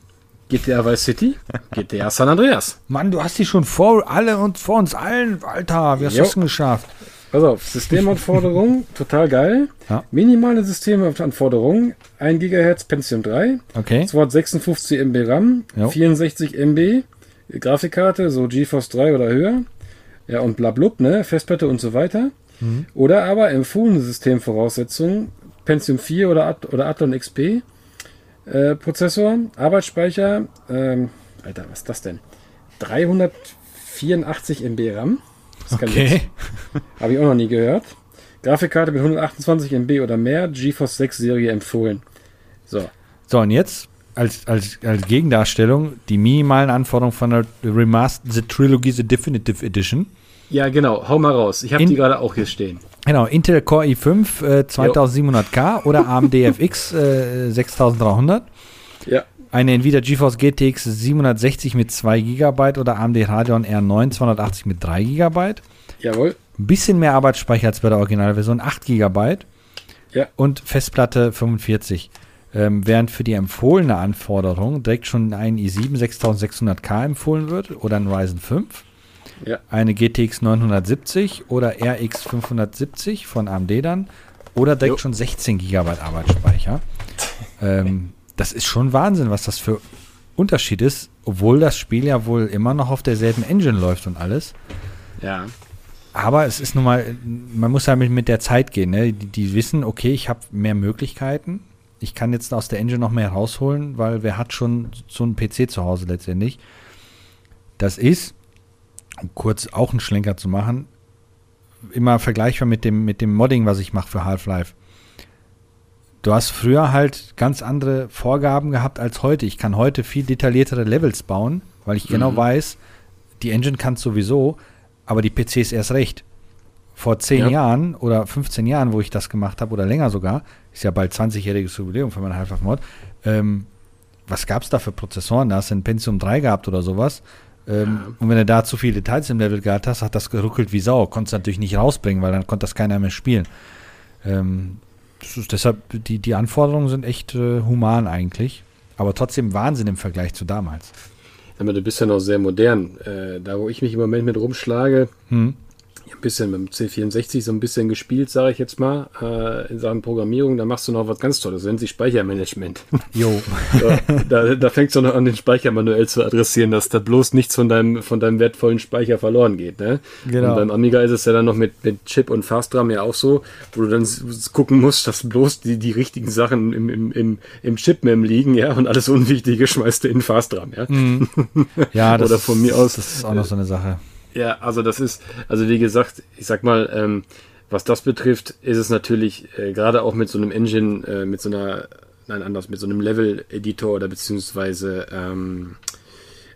GTA Vice City, [laughs] GTA San Andreas. Mann, du hast die schon vor alle und vor uns allen, Alter, wie hast du das denn geschafft? Pass auf, Systemanforderungen, [laughs] total geil. Ja. Minimale Systemanforderungen, 1 GHz Pentium 3, Okay. 256 MB RAM, Jo. 64 MB Grafikkarte, so GeForce 3 oder höher. Ja, und blablub, ne, Festplatte und so weiter. Mhm. Oder aber empfohlene Systemvoraussetzungen, Pentium 4 oder, At oder Athlon XP äh, Prozessor, Arbeitsspeicher, ähm, Alter, was ist das denn? 384 MB RAM. Das. Okay. Habe ich auch noch nie gehört. Grafikkarte mit 128 MB oder mehr, GeForce 6 Serie empfohlen. So, So, und jetzt als, als, als Gegendarstellung die minimalen Anforderungen von der Remastered The Trilogy The Definitive Edition. Ja genau, hau mal raus. Ich habe die gerade auch hier stehen. Genau, Intel Core i5 äh, 2700K oder AMD [laughs] FX äh, 6300. Ja, Eine Nvidia GeForce GTX 760 mit 2 GB oder AMD Radeon R9 280 mit 3 GB. jawohl. Ein bisschen mehr Arbeitsspeicher als bei der Originalversion, 8 GB. Ja. Und Festplatte 45. Ähm, während für die empfohlene Anforderung direkt schon ein i7 6600K empfohlen wird oder ein Ryzen 5. Ja. Eine GTX 970 oder RX 570 von AMD dann. Oder direkt Jo. schon 16 GB Arbeitsspeicher. [laughs] ähm, das ist schon Wahnsinn, was das für Unterschied ist, obwohl das Spiel ja wohl immer noch auf derselben Engine läuft und alles. Ja, Aber es ist nun mal, man muss ja mit, mit der Zeit gehen. Ne? Die, die wissen, okay, ich habe mehr Möglichkeiten. Ich kann jetzt aus der Engine noch mehr rausholen, weil wer hat schon so einen PC zu Hause letztendlich. Das ist, um kurz auch einen Schlenker zu machen, immer vergleichbar mit dem, mit dem Modding, was ich mache für Half-Life. Du hast früher halt ganz andere Vorgaben gehabt als heute. Ich kann heute viel detailliertere Levels bauen, weil ich genau Mhm. weiß, die Engine kann sowieso, aber die PCs erst recht. Vor zehn Ja. Jahren oder 15 Jahren, wo ich das gemacht habe, oder länger sogar, ist ja bald 20-jähriges Jubiläum für meinen Half-Life-Mod, ähm, was gab es da für Prozessoren? Da hast du ein Pentium 3 gehabt oder sowas. Ähm, Ja. Und wenn du da zu viele Details im Level gehabt hast, hat das geruckelt wie Sau. Konntest natürlich nicht rausbringen, weil dann konnte das keiner mehr spielen. Ähm, deshalb, die, die Anforderungen sind echt äh, human eigentlich. Aber trotzdem Wahnsinn im Vergleich zu damals. aber du bist ja noch sehr modern. Äh, da, wo ich mich im Moment mit rumschlage, Hm. Ein bisschen mit dem C64 so ein bisschen gespielt, sage ich jetzt mal, äh, in Sachen Programmierung. Da machst du noch was ganz Tolles, nennt sich Speichermanagement. Jo. [laughs] Ja, da, da fängst du noch an, den Speicher manuell zu adressieren, dass da bloß nichts von deinem, von deinem wertvollen Speicher verloren geht. Ne? Genau. Und beim Amiga ist es ja dann noch mit, mit Chip und Fastram ja auch so, wo du dann gucken musst, dass bloß die, die richtigen Sachen im, im, im, im Chip-Mem liegen, ja, und alles Unwichtige schmeißt du in Fastram, ja. Ja, [laughs] das, Oder von mir aus, Das ist auch noch so eine Sache. Ja, also das ist, also wie gesagt, ich sag mal, ähm, was das betrifft, ist es natürlich äh, gerade auch mit so einem Engine, äh, mit so einer, nein, anders, mit so einem Level-Editor oder beziehungsweise ähm,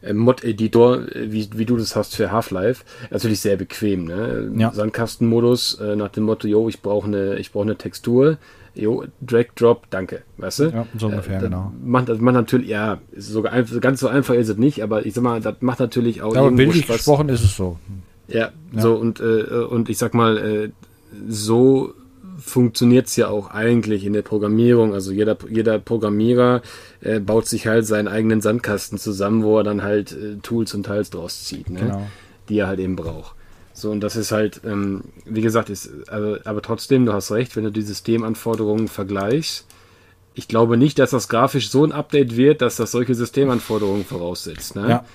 äh, Mod-Editor, äh, wie, wie du das hast für Half-Life, natürlich sehr bequem. Ne? Ja. Sandkastenmodus äh, nach dem Motto, jo, ich brauche eine, ich brauche eine Textur, jo, Drag Drop, danke, weißt du? Ja, so ungefähr, das genau. Macht, das macht natürlich, ja, sogar einfach, ganz so einfach ist es nicht, aber ich sag mal, das macht natürlich auch Aber irgendwo bildlich Spaß. gesprochen ist es so. Ja, Ja. so und, äh, und ich sag mal, äh, so funktioniert's ja auch eigentlich in der Programmierung. Also jeder, jeder Programmierer äh, baut sich halt seinen eigenen Sandkasten zusammen, wo er dann halt äh, Tools und Teils draus zieht, ne? Genau. die er halt eben braucht. So, und das ist halt, ähm, wie gesagt, ist, also, aber trotzdem, du hast recht, wenn du die Systemanforderungen vergleichst, ich glaube nicht, dass das grafisch so ein Update wird, dass das solche Systemanforderungen voraussetzt. Ne? Ja.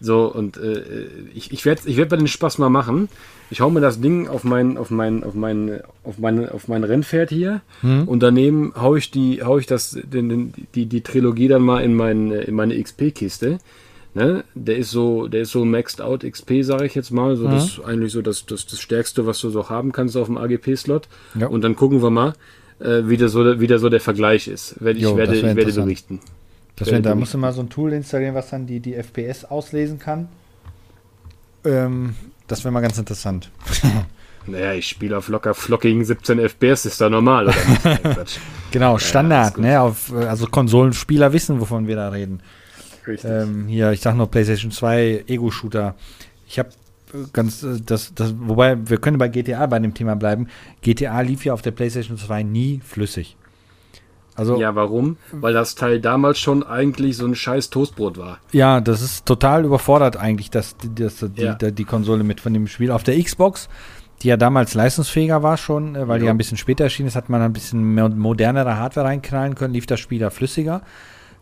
So, und äh, ich, ich werde ich werd bei den Spaß mal machen. Ich hau mir das Ding auf mein, auf mein, auf mein, auf mein, auf mein Rennpferd hier und daneben hau ich die, hau ich das, den, den, die, die Trilogie dann mal in, mein, in meine XP-Kiste. Ne? Der ist so, der ist so maxed out XP, sage ich jetzt mal. So, Das ist eigentlich so das, das, das Stärkste, was du so haben kannst auf dem AGP-Slot. Ja. Und dann gucken wir mal, äh, wie, der so, der- wie der so der Vergleich ist. Werd, Jo, ich werde, ich werde berichten. Das wär, da musst du mal so ein Tool installieren, was dann die, die FPS auslesen kann. Ähm, das wäre mal ganz interessant. [laughs] Naja, ich spiele auf locker flockigen 17 FPS, ist da normal, oder. [laughs] Genau, Standard, gut. ne? Auf, äh, also Konsolenspieler wissen, wovon wir da reden. Richtig. Ähm, hier, ich sag nur PlayStation 2 Ego-Shooter. Ich habe ganz äh, das, das, wobei wir können bei GTA bei dem Thema bleiben. GTA lief ja auf der PlayStation 2 nie flüssig. Also ja, ja, warum? Weil das Teil damals schon eigentlich so ein scheiß Toastbrot war. das ist total überfordert eigentlich, dass die, dass die, Ja. die, die Konsole mit von dem Spiel auf der Xbox, die ja damals leistungsfähiger war schon, äh, weil die Jo. ja ein bisschen später erschienen ist, hat man ein bisschen mehr, modernere Hardware reinknallen können, lief das Spiel da flüssiger.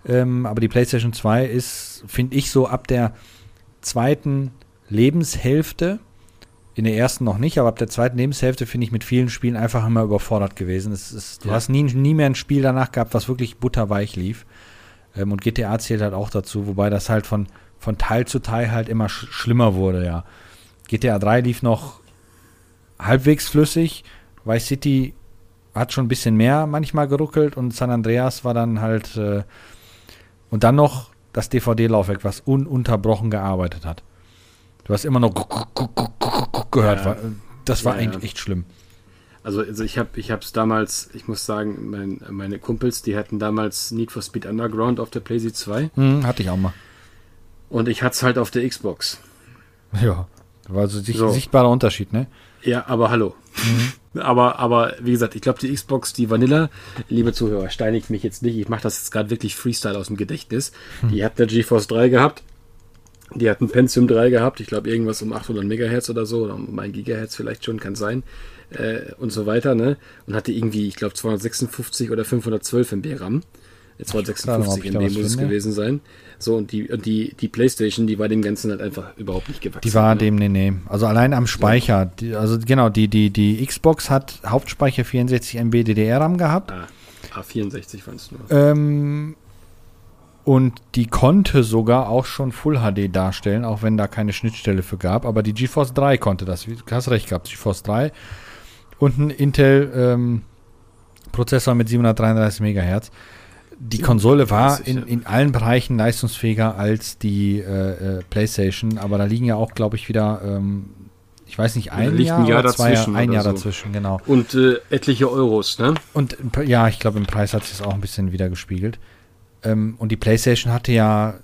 Ähm, aber die PlayStation 2 ist, finde ich, so ab der zweiten Lebenshälfte, in der ersten noch nicht, aber ab der zweiten Lebenshälfte finde ich mit vielen Spielen einfach immer überfordert gewesen. Es ist, du Ja. hast nie, nie mehr ein Spiel danach gehabt, was wirklich butterweich lief. Ähm, und GTA zählt halt auch dazu, wobei das halt von, von Teil zu Teil halt immer sch schlimmer wurde, ja. GTA 3 lief noch halbwegs flüssig, Vice City hat schon ein bisschen mehr manchmal geruckelt und San Andreas war dann halt äh, und dann noch das DVD-Laufwerk, was ununterbrochen gearbeitet hat. Du hast immer noch gehört. Ja. Das war Ja, eigentlich echt schlimm. Also, also ich habe ich hab's damals, ich muss sagen, mein, meine Kumpels, die hatten damals Need for Speed Underground auf der PlayStation 2 Hm, hatte ich auch mal. und ich hatte es halt auf der Xbox. Ja. War also sich, So. sichtbarer Unterschied, ne? Ja, aber hallo. Aber, aber wie gesagt, ich glaube, die Xbox, die Vanilla, liebe Zuhörer, steinigt mich jetzt nicht. Ich mache das jetzt gerade wirklich Freestyle aus dem Gedächtnis. Die hat der GeForce 3 gehabt. Die hat ein Pentium 3 gehabt. Ich glaube, irgendwas um 800 Megahertz oder so. Oder um 1 Gigahertz vielleicht schon, kann sein. Äh, und so weiter, ne? Und hatte irgendwie, ich glaube, 256 oder 512 MB RAM. Äh, gerade mal, ob 256 ich da MB muss es gewesen sein. So, und die, und die, die Playstation, die war dem Ganzen halt einfach überhaupt nicht gewachsen. Die war ne? dem, nee, nee. Also allein am Speicher. Die, also genau, die, die, die Xbox hat Hauptspeicher 64 MB DDR-RAM gehabt. Ah, A64 waren es nur. Ähm, und die konnte sogar auch schon Full HD darstellen, auch wenn da keine Schnittstelle für gab. Aber die GeForce 3 konnte das. Du hast recht gehabt, GeForce 3. Und ein Intel ähm, Prozessor mit 733 Megahertz. Die Konsole war 37, in, in allen Bereichen leistungsfähiger als die äh, äh, PlayStation, aber da liegen ja auch, glaube ich, wieder, ähm, ich weiß nicht, ein Jahr, ein Jahr dazwischen ein Jahr so. dazwischen, genau. Und äh, etliche Euros, ne? Und ja, ich glaube, im Preis hat sich das auch ein bisschen wieder gespiegelt. Ähm, und die PlayStation hatte ja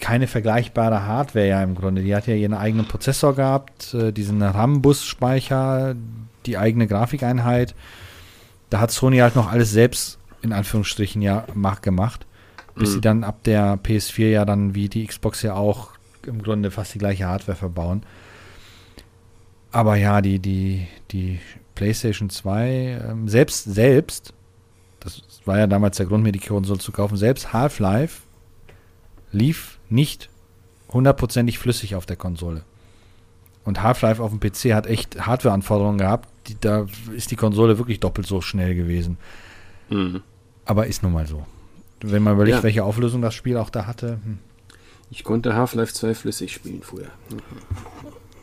keine vergleichbare Hardware ja im Grunde. Die hat ja ihren eigenen Prozessor gehabt, äh, diesen RAM-Bus-Speicher, die eigene Grafikeinheit. Da hat Sony halt noch alles selbst in Anführungsstrichen ja mach, gemacht, bis Mhm. sie dann ab der PS4 ja dann wie die Xbox ja auch im Grunde fast die gleiche Hardware verbauen. aber ja, die, die, die PlayStation 2, ähm, selbst, selbst, das war ja damals der Grund, mir die Konsole zu kaufen, selbst Half-Life lief nicht hundertprozentig flüssig auf der Konsole. Und Half-Life auf dem PC hat echt Hardware-Anforderungen gehabt. Die, da ist die Konsole wirklich doppelt so schnell gewesen. Mhm. Aber ist nun mal so. Wenn man überlegt, ja. welche Auflösung das Spiel auch da hatte. Hm. Ich konnte Half-Life 2 flüssig spielen früher. Mhm.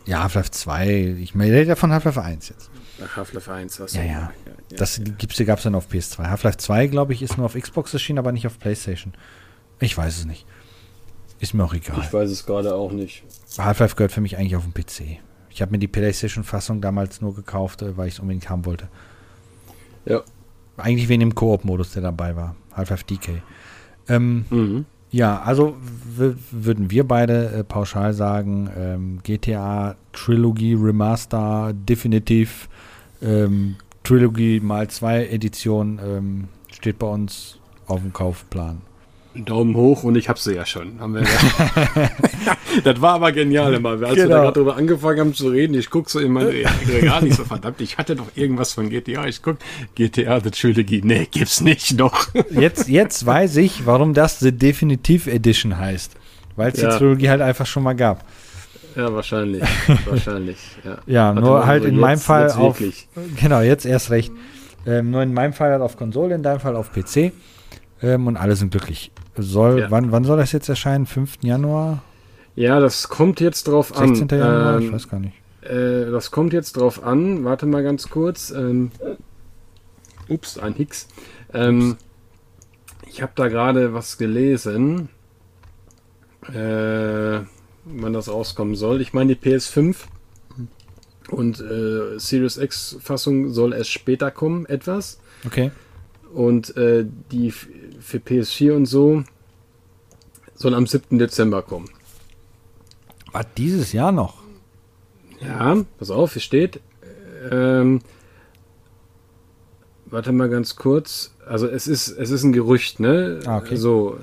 Ja, Half-Life 2. Ich meine ja von Half-Life 1 jetzt. Half-Life 1 hast du. Ja, ja. ja, ja das ja. gab es dann auf PS2. Half-Life 2, glaube ich, ist nur auf Xbox erschienen, aber nicht auf PlayStation. Ich weiß es nicht. Ist mir auch egal. Ich weiß es gerade auch nicht. Half-Life gehört für mich eigentlich auf den PC. Ich habe mir die PlayStation-Fassung damals nur gekauft, äh, weil ich es unbedingt haben wollte. Ja. Eigentlich wegen dem Koop-Modus, der dabei war. Half-Life DK. Ähm, mhm. Ja, also würden wir beide äh, pauschal sagen, ähm, GTA Trilogy Remaster Definitiv ähm, Trilogy mal zwei Edition ähm, steht bei uns auf dem Kaufplan. Daumen hoch und ich hab sie ja schon. Haben wir ja. [laughs] das war aber genial immer. Als genau. wir da genau. gerade drüber angefangen haben zu reden, ich guck so in mein Regal, nicht so verdammt, ich hatte doch irgendwas von GTA. Ich guck, GTA The Trilogy. Nee, gibt's nicht noch. [laughs] jetzt, jetzt weiß ich, warum das The Definitive Edition heißt. Weil es ja. die Trilogie halt einfach schon mal gab. Ja, wahrscheinlich. [laughs] wahrscheinlich. Ja, ja nur halt in jetzt, meinem Fall auf. Wirklich. Genau, jetzt erst recht. Ähm, nur in meinem Fall halt auf Konsole, in deinem Fall auf PC. Ähm, und alle sind glücklich. Soll, ja. wann, wann soll das jetzt erscheinen? 5. Januar? Ja, das kommt jetzt drauf 16. an. Januar? Ähm, ich weiß gar nicht. Äh, das kommt jetzt drauf an. Warte mal ganz kurz. Ähm, ups, ein Hicks. Ähm, ich habe da gerade was gelesen, äh, wann das rauskommen soll. Ich meine, die PS5 und äh, Series X Fassung soll erst später kommen, etwas. Okay. Und äh, die für PS4 und so soll am 7. Dezember kommen. Was, dieses Jahr noch? Ja, pass auf, hier steht. Ähm, warte mal ganz kurz. Also es ist, es ist ein Gerücht, ne? Ah, okay. So.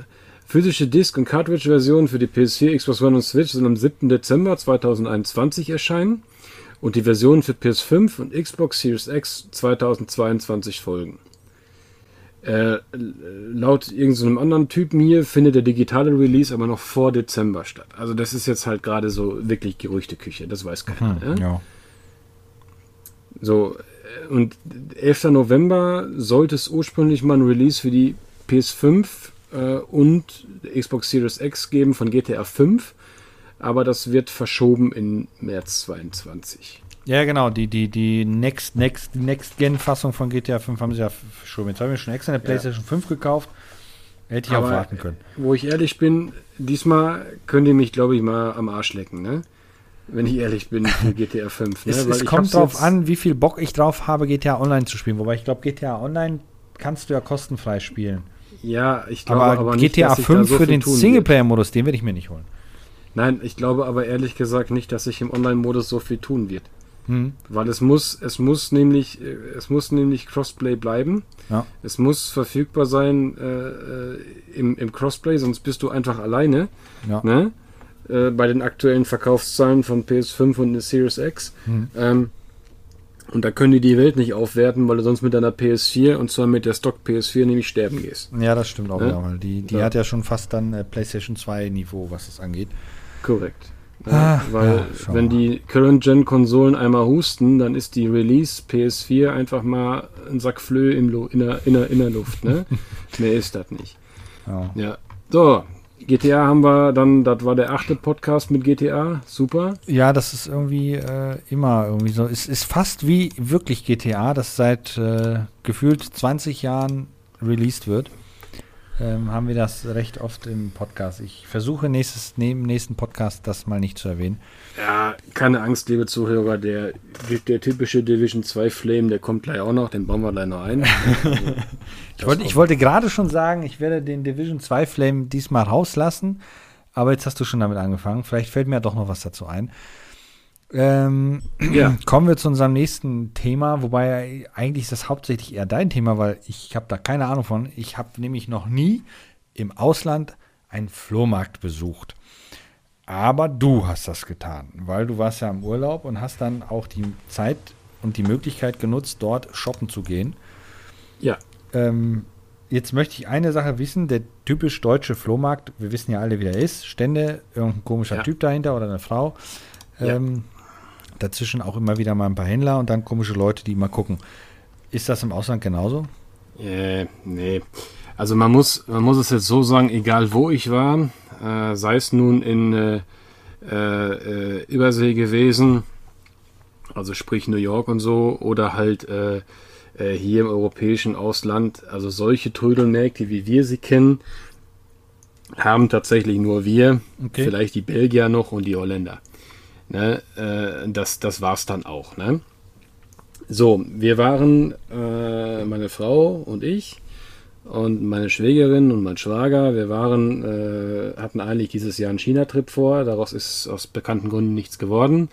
Physische Disk- und Cartridge-Versionen für die PS4, Xbox One und Switch sollen am 7. Dezember 2021 erscheinen und die Versionen für PS5 und Xbox Series X 2022 folgen. Äh, laut irgendeinem anderen Typen hier findet der digitale Release aber noch vor Dezember statt. Also das ist jetzt halt gerade so wirklich Gerüchteküche, das weiß keiner. Hm, ja. So, äh, und 11. November sollte es ursprünglich mal ein Release für die PS5 äh, und Xbox Series X geben von GTA 5, aber das wird verschoben in März 22. Ja, genau, die, die, die Next, Next, Next Gen-Fassung von GTA 5 haben sie ja schon. Jetzt habe ich schon extra eine PlayStation ja. 5 gekauft. Hätte ich Aber, auch warten können. Wo ich ehrlich bin, diesmal könnt ihr mich, glaube ich, mal am Arsch lecken, ne? Wenn ich ehrlich bin für [laughs] GTA 5. Ne? es, es kommt drauf an, wie viel Bock ich drauf habe, GTA Online zu spielen. Wobei ich glaube, GTA Online kannst du ja kostenfrei spielen. Ja, ich glaube aber, aber nicht, GTA 5 so für den Singleplayer-Modus, den werde ich mir nicht holen. Nein, ich glaube aber ehrlich gesagt nicht, dass sich im Online-Modus so viel tun wird. Hm. Weil es muss, es muss nämlich, äh, es muss nämlich Crossplay bleiben. Ja. Es muss verfügbar sein äh, äh, im, im Crossplay, sonst bist du einfach alleine. Ja. Ne? Äh, bei den aktuellen Verkaufszahlen von PS5 und Series X. Hm. Ähm, und da können die die Welt nicht aufwerten, weil du sonst mit deiner PS4 und zwar mit der Stock PS4 nämlich sterben gehst. Ja, das stimmt auch, ja? ja die, die ja. hat ja schon fast dann äh, PlayStation 2 Niveau, was das angeht. Korrekt. Ja, ah, weil ja, wenn die Current-Gen-Konsolen einmal husten, dann ist die Release PS4 einfach mal ein Sack Flöhe in, in, der, in, der, in der Luft. Ne? [laughs] Mehr ist das nicht. Ja. ja. So, GTA haben wir dann, das war der achte Podcast mit GTA, super. Ja, das ist irgendwie äh, immer irgendwie so. Es ist fast wie wirklich GTA, das seit äh, gefühlt 20 Jahren released wird ähm, haben wir das recht oft im Podcast. Ich versuche nächstes, neben nächsten Podcast das mal nicht zu erwähnen. Ja, keine Angst, liebe Zuhörer, der, der typische Division 2 Flame, der kommt gleich auch noch, den bauen wir gleich noch ein. [laughs] Also, ich, wollte, ich wollte gerade schon sagen, ich werde den Division 2 Flame diesmal rauslassen, aber jetzt hast du schon damit angefangen. Vielleicht fällt mir ja doch noch was dazu ein. Ähm, ja. [clears throat] Kommen wir zu unserem nächsten Thema, wobei eigentlich ist das hauptsächlich eher dein Thema, weil ich habe da keine Ahnung von. Ich habe nämlich noch nie im Ausland einen Flohmarkt besucht. Aber du hast das getan, weil du warst ja im Urlaub und hast dann auch die Zeit und die Möglichkeit genutzt, dort shoppen zu gehen. Ja. Ähm, jetzt möchte ich eine Sache wissen: der typisch deutsche Flohmarkt, wir wissen ja alle, wie der ist. Stände, irgendein komischer Ja. Typ dahinter oder eine Frau. Ja. Dazwischen auch immer wieder mal ein paar Händler und dann komische Leute, die mal gucken. Ist das im Ausland genauso? Äh, nee. Also man muss, man muss es jetzt so sagen, egal wo ich war, äh, sei es nun in äh, äh, äh, Übersee gewesen, also sprich New York und so, oder halt äh, äh, hier im europäischen Ausland, also solche Trödelmärkte, wie wir sie kennen, haben tatsächlich nur wir, Okay. vielleicht die Belgier noch und die Holländer. Ne? Äh, das, das war's dann auch. Ne? So, wir waren, äh, meine Frau und ich und meine Schwägerin und mein Schwager, wir waren, äh, hatten eigentlich dieses Jahr einen China-Trip vor, daraus ist aus bekannten Gründen nichts geworden.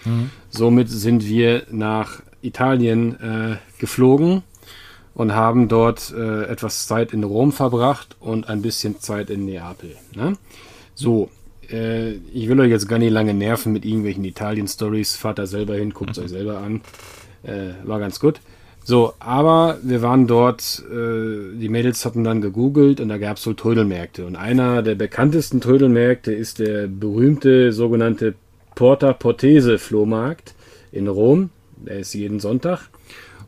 Somit sind wir nach Italien äh, geflogen und haben dort äh, etwas Zeit in Rom verbracht und ein bisschen Zeit in Neapel. Ne? So, äh, ich will euch jetzt gar nicht lange nerven mit irgendwelchen Italien-Stories. Fahrt da selber hin, guckt es euch selber an. Äh, war ganz gut. So, aber wir waren dort, äh, die Mädels hatten dann gegoogelt und da gab es so Trödelmärkte. Und einer der bekanntesten Trödelmärkte ist der berühmte sogenannte Porta Portese Flohmarkt in Rom. Der ist jeden Sonntag.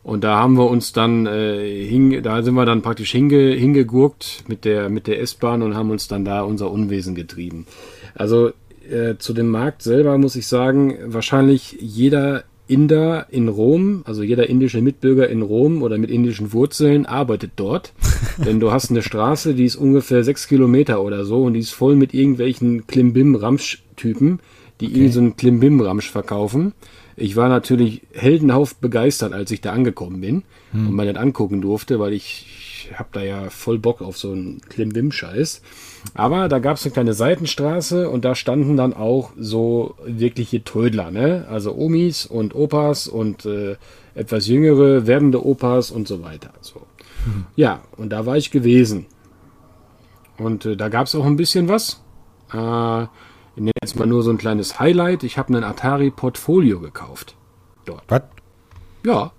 Und da haben wir uns dann, äh, hing, da sind wir dann praktisch hinge, hingegurkt mit der, mit der S-Bahn und haben uns dann da unser Unwesen getrieben. Also äh, zu dem Markt selber muss ich sagen, wahrscheinlich jeder Inder in Rom, also jeder indische Mitbürger in Rom oder mit indischen Wurzeln arbeitet dort. [laughs] Denn du hast eine Straße, die ist ungefähr sechs Kilometer oder so und die ist voll mit irgendwelchen Klimbim-Ramsch-Typen, die Okay. so einen Klimbim-Ramsch verkaufen. Ich war natürlich heldenhaft begeistert, als ich da angekommen bin und mir das angucken durfte, weil ich, ich habe da ja voll Bock auf so einen Klimbim-Scheiß. Aber da gab es eine kleine Seitenstraße und da standen dann auch so wirkliche Trödler, ne? Also Omis und Opas und äh, etwas jüngere, werdende Opas und so weiter. So. Ja, und da war ich gewesen. Und äh, da gab es auch ein bisschen was. Äh, ich nenne jetzt mal nur so ein kleines Highlight. Ich habe einen Atari Portfolio gekauft. Was? Ja.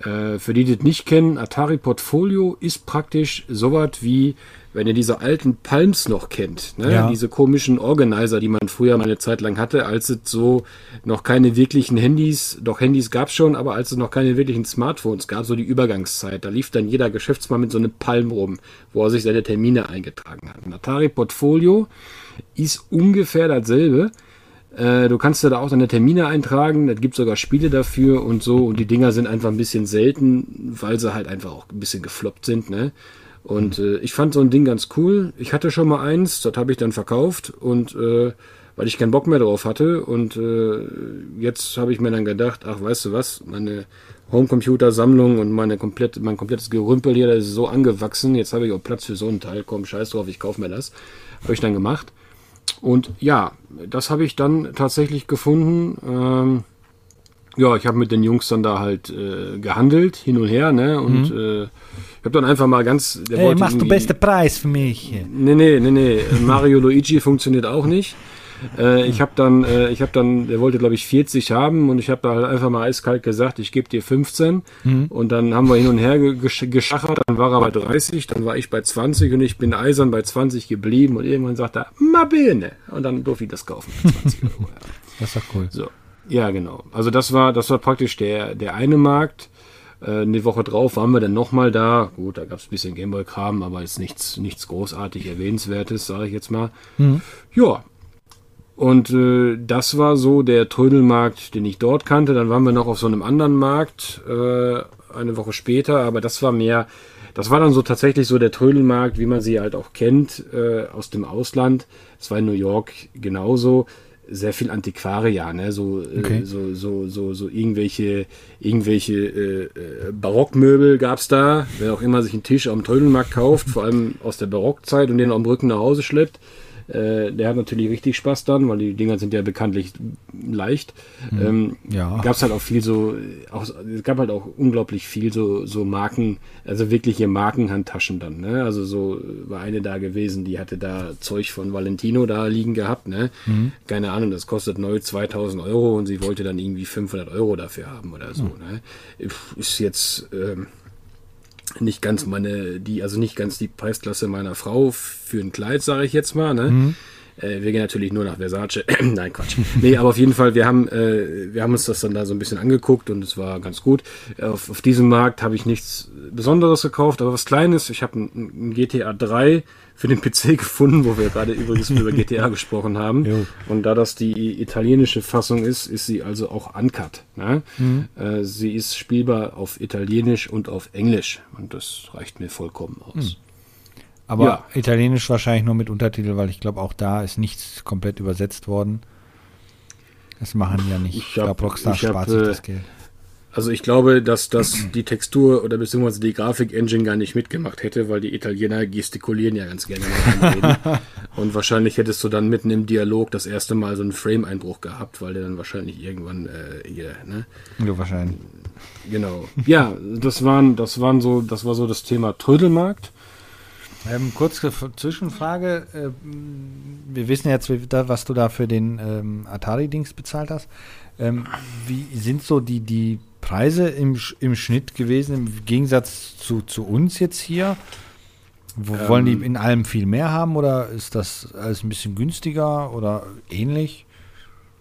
Äh, für die, die das nicht kennen, Atari Portfolio ist praktisch sowas wie, wenn ihr diese alten Palms noch kennt, ne? Ja. diese komischen Organizer, die man früher mal eine Zeit lang hatte, als es so noch keine wirklichen Handys, doch Handys gab es schon, aber als es noch keine wirklichen Smartphones gab, so die Übergangszeit, da lief dann jeder Geschäftsmann mit so einem Palm rum, wo er sich seine Termine eingetragen hat. Ein Atari Portfolio ist ungefähr dasselbe. Äh, du kannst da auch deine Termine eintragen, es gibt sogar Spiele dafür und so und die Dinger sind einfach ein bisschen selten, weil sie halt einfach auch ein bisschen gefloppt sind, ne? Und äh, ich fand so ein Ding ganz cool. Ich hatte schon mal eins, das habe ich dann verkauft und äh, weil ich keinen Bock mehr drauf hatte und äh, jetzt habe ich mir dann gedacht, ach weißt du was, meine Homecomputer-Sammlung und meine komplett, mein komplettes Gerümpel hier, das ist so angewachsen, jetzt habe ich auch Platz für so einen Teil, komm, scheiß drauf, ich kaufe mir das. Habe ich dann gemacht. Und ja, das habe ich dann tatsächlich gefunden. Ähm, ja, ich habe mit den Jungs dann da halt äh, gehandelt, hin und her, ne? Und äh, ich habe dann einfach mal ganz. Der Hey, machst du beste Preis für mich? Nee, nee, nee, nee. Mario Luigi [laughs] funktioniert auch nicht. Äh, ich habe dann, äh, ich habe dann, der wollte glaube ich 40 haben und ich habe da halt einfach mal eiskalt gesagt, ich gebe dir 15 und dann haben wir hin und her ge- gesch geschachert, dann war er bei 30, dann war ich bei 20 und ich bin eisern bei 20 geblieben und irgendwann sagt er, ma bene und dann durfte ich das kaufen [laughs] für 20 Euro. Ja. Das ist doch cool. So, ja genau. Also das war, das war praktisch der, der eine Markt. Äh, eine Woche drauf waren wir dann nochmal da. Gut, da gab es ein bisschen Gameboy-Kram, aber jetzt nichts, nichts großartig Erwähnenswertes, sage ich jetzt mal. Ja. Und äh, das war so der Trödelmarkt, den ich dort kannte. Dann waren wir noch auf so einem anderen Markt äh, eine Woche später, aber das war mehr, das war dann so tatsächlich so der Trödelmarkt, wie man sie halt auch kennt äh, aus dem Ausland. Es war in New York genauso. Sehr viel Antiquaria, ne? So, Okay. äh, so, so, so, so irgendwelche, irgendwelche äh, äh, Barockmöbel gab's da. Wer auch immer sich einen Tisch am Trödelmarkt kauft, vor allem aus der Barockzeit und den am Rücken nach Hause schleppt, Äh, der hat natürlich richtig Spaß dann, weil die Dinger sind ja bekanntlich leicht. Mhm. Ähm, ja. Gab es halt auch viel so, auch, es gab halt auch unglaublich viel so, so Marken, also wirkliche Markenhandtaschen dann. Ne? Also so war eine da gewesen, die hatte da Zeug von Valentino da liegen gehabt. Ne? Mhm. Keine Ahnung, das kostet neu 2000 Euro und sie wollte dann irgendwie 500 Euro dafür haben oder so. Mhm. Ne? Ist jetzt ähm, nicht ganz meine, die, also nicht ganz die Preisklasse meiner Frau für ein Kleid, sage ich jetzt mal. Ne? Mhm. Äh, wir gehen natürlich nur nach Versace. [clears throat] Nein, Quatsch. Nee, aber auf jeden Fall, wir haben, äh, wir haben uns das dann da so ein bisschen angeguckt und es war ganz gut. Auf, auf diesem Markt habe ich nichts Besonderes gekauft, aber was Kleines. Ich habe ein, ein GTA 3 für den PC [laughs] gefunden, wo wir gerade übrigens über GTA [laughs] gesprochen haben. Jo. Und da das die italienische Fassung ist, ist sie also auch uncut. Ne? Mhm. Äh, sie ist spielbar auf Italienisch und auf Englisch. Und das reicht mir vollkommen aus. Mhm. Aber ja. Italienisch wahrscheinlich nur mit Untertitel, weil ich glaube, auch da ist nichts komplett übersetzt worden. Das machen die ja nicht. Ich, ich glaube, Rockstar spart sich das Geld. Also ich glaube, dass das die Textur oder beziehungsweise die Grafik-Engine gar nicht mitgemacht hätte, weil die Italiener gestikulieren ja ganz gerne. [laughs] Und wahrscheinlich hättest du dann mitten im Dialog das erste Mal so einen Frame-Einbruch gehabt, weil der dann wahrscheinlich irgendwann äh, hier, ne? Ja, wahrscheinlich. Genau. Ja, das waren, das waren so, das war so das Thema Trödelmarkt. Ähm, kurze Zwischenfrage. Äh, wir wissen jetzt, was du da für den ähm, Atari-Dings bezahlt hast. Ähm, wie sind so die, die Preise im, im Schnitt gewesen, im Gegensatz zu, zu uns jetzt hier? Ähm, wollen die in allem viel mehr haben oder ist das alles ein bisschen günstiger oder ähnlich?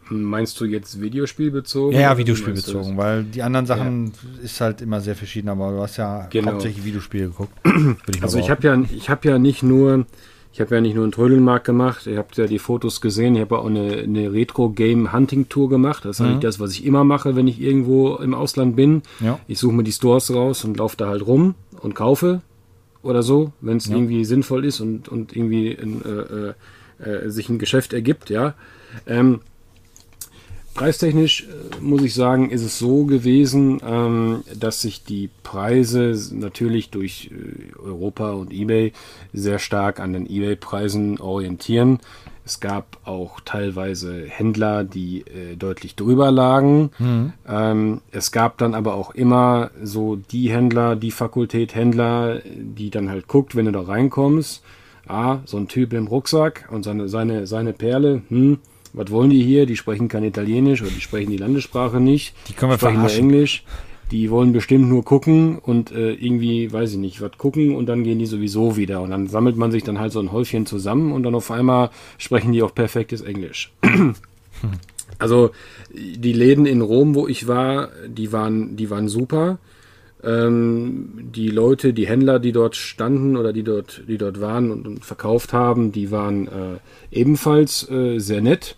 Meinst du jetzt Videospielbezogen? Ja, ja Videospielbezogen, weil die anderen Sachen ja. ist halt immer sehr verschieden, aber du hast ja genau. hauptsächlich Videospiele geguckt. [clears throat] Ich also ich habe ja, ich habe ja nicht nur ich habe ja nicht nur einen Trödelmarkt gemacht, ihr habt ja die Fotos gesehen, ich habe auch eine, eine Retro-Game-Hunting-Tour gemacht. Das ist mhm. eigentlich das, was ich immer mache, wenn ich irgendwo im Ausland bin. Ja. Ich suche mir die Stores raus und laufe da halt rum und kaufe oder so, wenn es irgendwie sinnvoll ist und, und irgendwie in, äh, äh, äh sich ein Geschäft ergibt, ja. Ähm, Preistechnisch äh, muss ich sagen, ist es so gewesen, ähm, dass sich die Preise natürlich durch äh, Europa und eBay sehr stark an den eBay-Preisen orientieren. Es gab auch teilweise Händler, die äh, deutlich drüber lagen. Mhm. Ähm, es gab dann aber auch immer so die Händler, die Fakultät Händler, die dann halt guckt, wenn du da reinkommst. Ah, so ein Typ im Rucksack und seine, seine, seine Perle, hm, was wollen die hier? Die sprechen kein Italienisch oder die sprechen die Landessprache nicht. Die können wir sprechen nur Englisch. Die wollen bestimmt nur gucken und äh, irgendwie, weiß ich nicht, was gucken und dann gehen die sowieso wieder. Und dann sammelt man sich dann halt so ein Häufchen zusammen und dann auf einmal sprechen die auch perfektes Englisch. [clears throat] also die Läden in Rom, wo ich war, die waren, die waren super. Ähm, die Leute, die Händler, die dort standen oder die dort, die dort waren und, und verkauft haben, die waren äh, ebenfalls äh, sehr nett.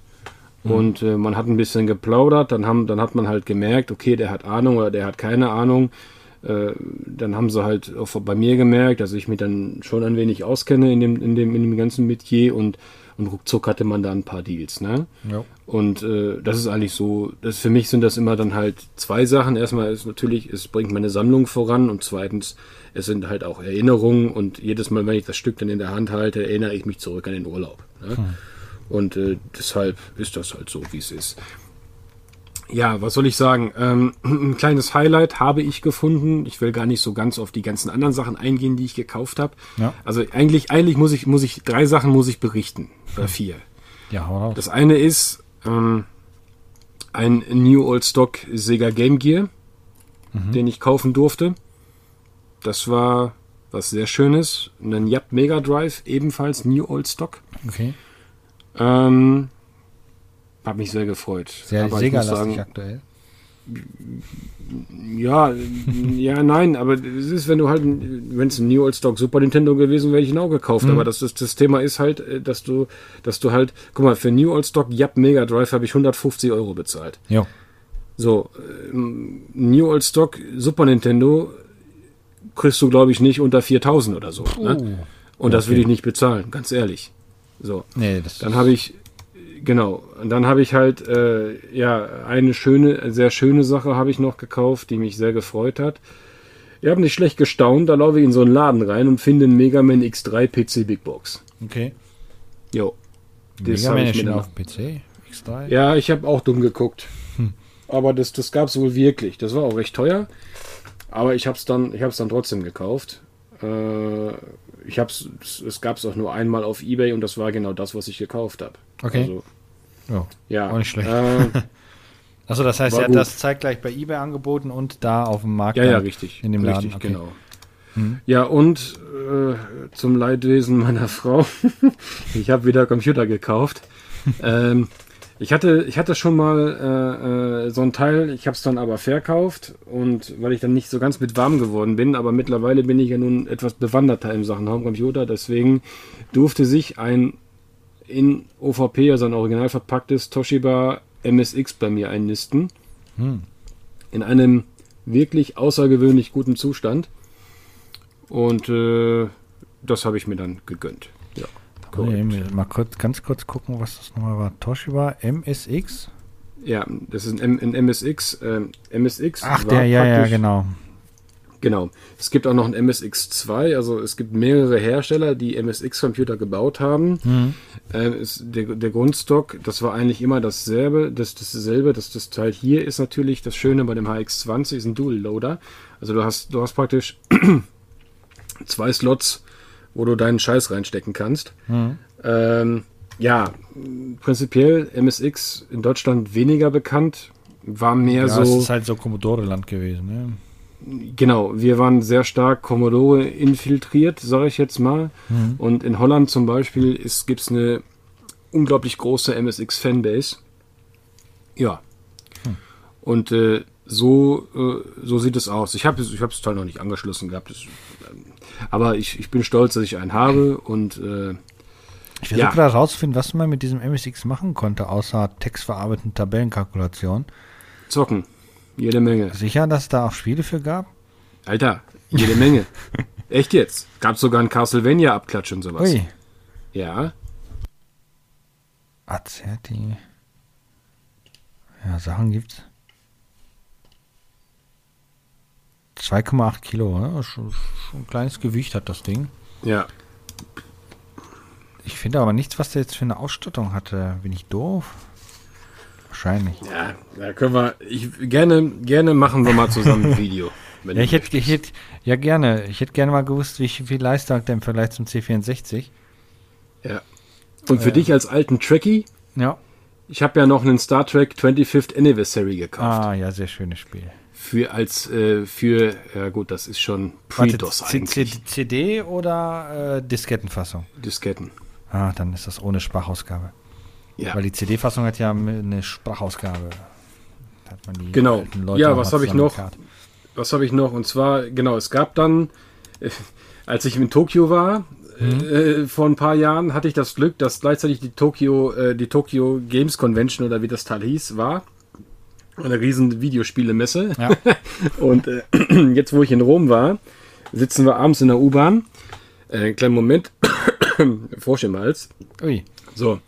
Mhm. Und äh, man hat ein bisschen geplaudert, dann, haben, dann hat man halt gemerkt, okay, der hat Ahnung oder der hat keine Ahnung. Äh, dann haben sie halt auch bei mir gemerkt, dass ich mich dann schon ein wenig auskenne in dem, in dem, in dem ganzen Metier und, und ruckzuck hatte man da ein paar Deals. Ne? Ja. Und äh, das ist eigentlich so, das, für mich sind das immer dann halt zwei Sachen. Erstmal ist natürlich, es bringt meine Sammlung voran und zweitens, es sind halt auch Erinnerungen und jedes Mal, wenn ich das Stück dann in der Hand halte, erinnere ich mich zurück an den Urlaub. Ne? Hm. Und äh, deshalb ist das halt so, wie es ist. Ja, was soll ich sagen? Ähm, [clears throat] ein kleines Highlight habe ich gefunden. Ich will gar nicht so ganz auf die ganzen anderen Sachen eingehen, die ich gekauft habe. Ja. Also eigentlich, eigentlich muss ich, muss ich drei Sachen muss ich berichten oder vier. Ja, hau Das eine ist ähm, ein New Old Stock Sega Game Gear, mhm. den ich kaufen durfte. Das war was sehr Schönes. Ein Yap Mega Drive, ebenfalls New Old Stock. Okay. Ähm, hab mich sehr gefreut. Sehr aber aktuell. Ja, ja, nein, aber es ist, wenn du halt, wenn es ein New Old Stock Super Nintendo gewesen wäre, ich ihn auch gekauft. Mhm. Aber das, das, das Thema ist halt, äh, dass du, dass du halt, guck mal, für New Old Stock Yap Mega Drive habe ich 150 Euro bezahlt. Ja. So, ähm, New Old Stock Super Nintendo kriegst du, glaube ich, nicht unter 4000 oder so. Ne? Oh. Ne? Und okay. das will ich nicht bezahlen, ganz ehrlich. So. Nee, dann habe ich, genau, und dann habe ich halt, äh, ja, eine schöne, sehr schöne Sache habe ich noch gekauft, die mich sehr gefreut hat. Ihr habt nicht schlecht gestaunt, da laufe ich in so einen Laden rein und finde einen Mega Man X3 PC Big Box. Okay. Jo. Das Mega Man ich dann- auf PC, X3. Ja, ich habe auch dumm geguckt. Hm. Aber das, das gab es wohl wirklich. Das war auch recht teuer. Aber ich habe es dann, ich hab's dann trotzdem gekauft. Äh, ich hab's, es, es gab es auch nur einmal auf Ebay und das war genau das, was ich gekauft habe. Okay. Also, Ja. ja. Auch nicht schlecht. Äh, [laughs] Achso, das heißt, er hat gut. das zeitgleich bei eBay angeboten und da auf dem Markt. ja, ja, richtig. In dem richtig, Laden, okay. genau. Mhm. Ja, und äh, zum Leidwesen meiner [laughs] Frau, ich habe wieder Computer gekauft. ähm, ich hatte, ich hatte schon mal äh, äh, so ein Teil, ich habe es dann aber verkauft und weil ich dann nicht so ganz mit warm geworden bin, aber mittlerweile bin ich ja nun etwas bewanderter in Sachen Homecomputer, deswegen durfte sich ein in OVP, also ein original verpacktes Toshiba MSX bei mir einnisten. Hm. In einem wirklich außergewöhnlich guten Zustand. Und äh, das habe ich mir dann gegönnt. Nee, mal kurz, ganz kurz gucken, was das nochmal war. Toshiba MSX? Ja, das ist ein, ein MSX. ähm, MSX Ach, der, ja, ja, genau. Genau. Es gibt auch noch ein MSX2, also es gibt mehrere Hersteller, die MSX-Computer gebaut haben. Mhm. Ähm, ist der, der Grundstock, das war eigentlich immer dasselbe, das, dasselbe. Das, das Teil hier ist natürlich das Schöne bei dem HX20, ist ein Dual-Loader. Also du hast, du hast praktisch [clears throat] zwei Slots, wo du deinen Scheiß reinstecken kannst. Mhm. Ähm, ja, prinzipiell MSX in Deutschland weniger bekannt, war mehr Ja, so. es ist halt so Commodore-Land gewesen. Ne? Genau, wir waren sehr stark Commodore infiltriert, sage ich jetzt mal. Mhm. Und in Holland zum Beispiel gibt es eine unglaublich große MSX-Fanbase. Ja. Hm. Und äh, so, äh, so sieht es aus. Ich habe ich das Teil noch nicht angeschlossen gehabt. Das, aber ich, ich bin stolz, dass ich einen habe. Und äh, Ich versuche Ja. gerade herauszufinden, was man mit diesem MSX machen konnte, außer textverarbeitenden Tabellenkalkulation. zocken. Jede Menge. Sicher, dass es da auch Spiele für gab? Alter, jede Menge. [laughs] Echt jetzt? Gab sogar einen Castlevania-Abklatsch und sowas. Ui. Ja. Azerti. Ja, Sachen gibt's. 2,8 Kilo, ne? schon, schon ein kleines Gewicht hat das Ding. Ja. Ich finde aber nichts, was der jetzt für eine Ausstattung hatte. Bin ich doof? Wahrscheinlich. Ja, da können wir. Ich, gerne, gerne machen wir mal zusammen ein Video. [laughs] Ja, ich hätte, ich hätte, ja gerne. Ich hätte gerne mal gewusst, wie viel Leistung hat der im Vergleich zum C64. ja. Und für Äh. dich als alten Trekkie, Ja. ich habe ja noch einen Star Trek 25th Anniversary gekauft. Ah, ja, sehr schönes Spiel. Für als äh, für ja gut, das ist schon Pre-DOS eigentlich. CD oder äh, Diskettenfassung? Disketten. Ah, dann ist das ohne Sprachausgabe. Ja. Weil die CD-Fassung hat ja eine Sprachausgabe. Da hat man die Genau. Ja, was habe ich noch? Was habe ich noch? Und zwar, genau, es gab dann, äh, als ich in Tokio war, Mhm. äh, vor ein paar Jahren, hatte ich das Glück, dass gleichzeitig die Tokyo, äh, die Tokyo Games Convention oder wie das Teil hieß, war. Eine riesen Videospielemesse. Ja. [laughs] Und äh, [clears throat] jetzt, wo ich in Rom war, sitzen wir abends in der U-Bahn. Äh, kleinen Moment. Frosch im Hals. Ui. So.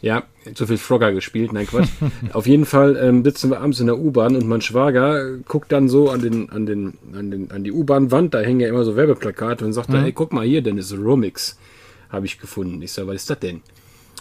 Ja, zu viel Frogger gespielt, nein Quatsch. [laughs] Auf jeden Fall ähm, sitzen wir abends in der U-Bahn und mein Schwager guckt dann so an den, an den, an den, an die U-Bahn-Wand, da hängen ja immer so Werbeplakate und sagt, Mhm. dann, ey, guck mal hier, denn ist Romix. Habe ich gefunden. Ich sage, was ist das denn?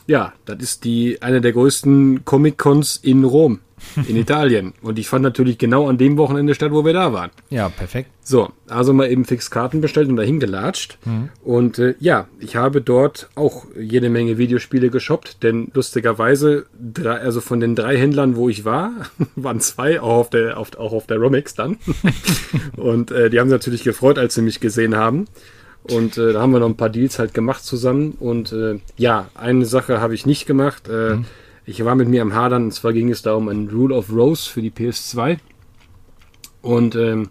Ja, das ist die, eine der größten Comic-Cons in Rom, in Italien. Und ich fand natürlich genau an dem Wochenende statt, wo wir da waren. Ja, perfekt. So, also mal eben fix Karten bestellt und dahin gelatscht. Und äh, ja, ich habe dort auch jede Menge Videospiele geshoppt, denn lustigerweise, drei, also von den drei Händlern, wo ich war, [laughs] waren zwei auch auf der, auf, auch auf der Romix dann. [laughs] und äh, die haben sich natürlich gefreut, als sie mich gesehen haben. Und äh, da haben wir noch ein paar Deals halt gemacht zusammen. Und äh, ja, eine Sache habe ich nicht gemacht. Äh, Ich war mit mir am Hadern, und zwar ging es da um ein Rule of Rose für die PS2. Und ähm,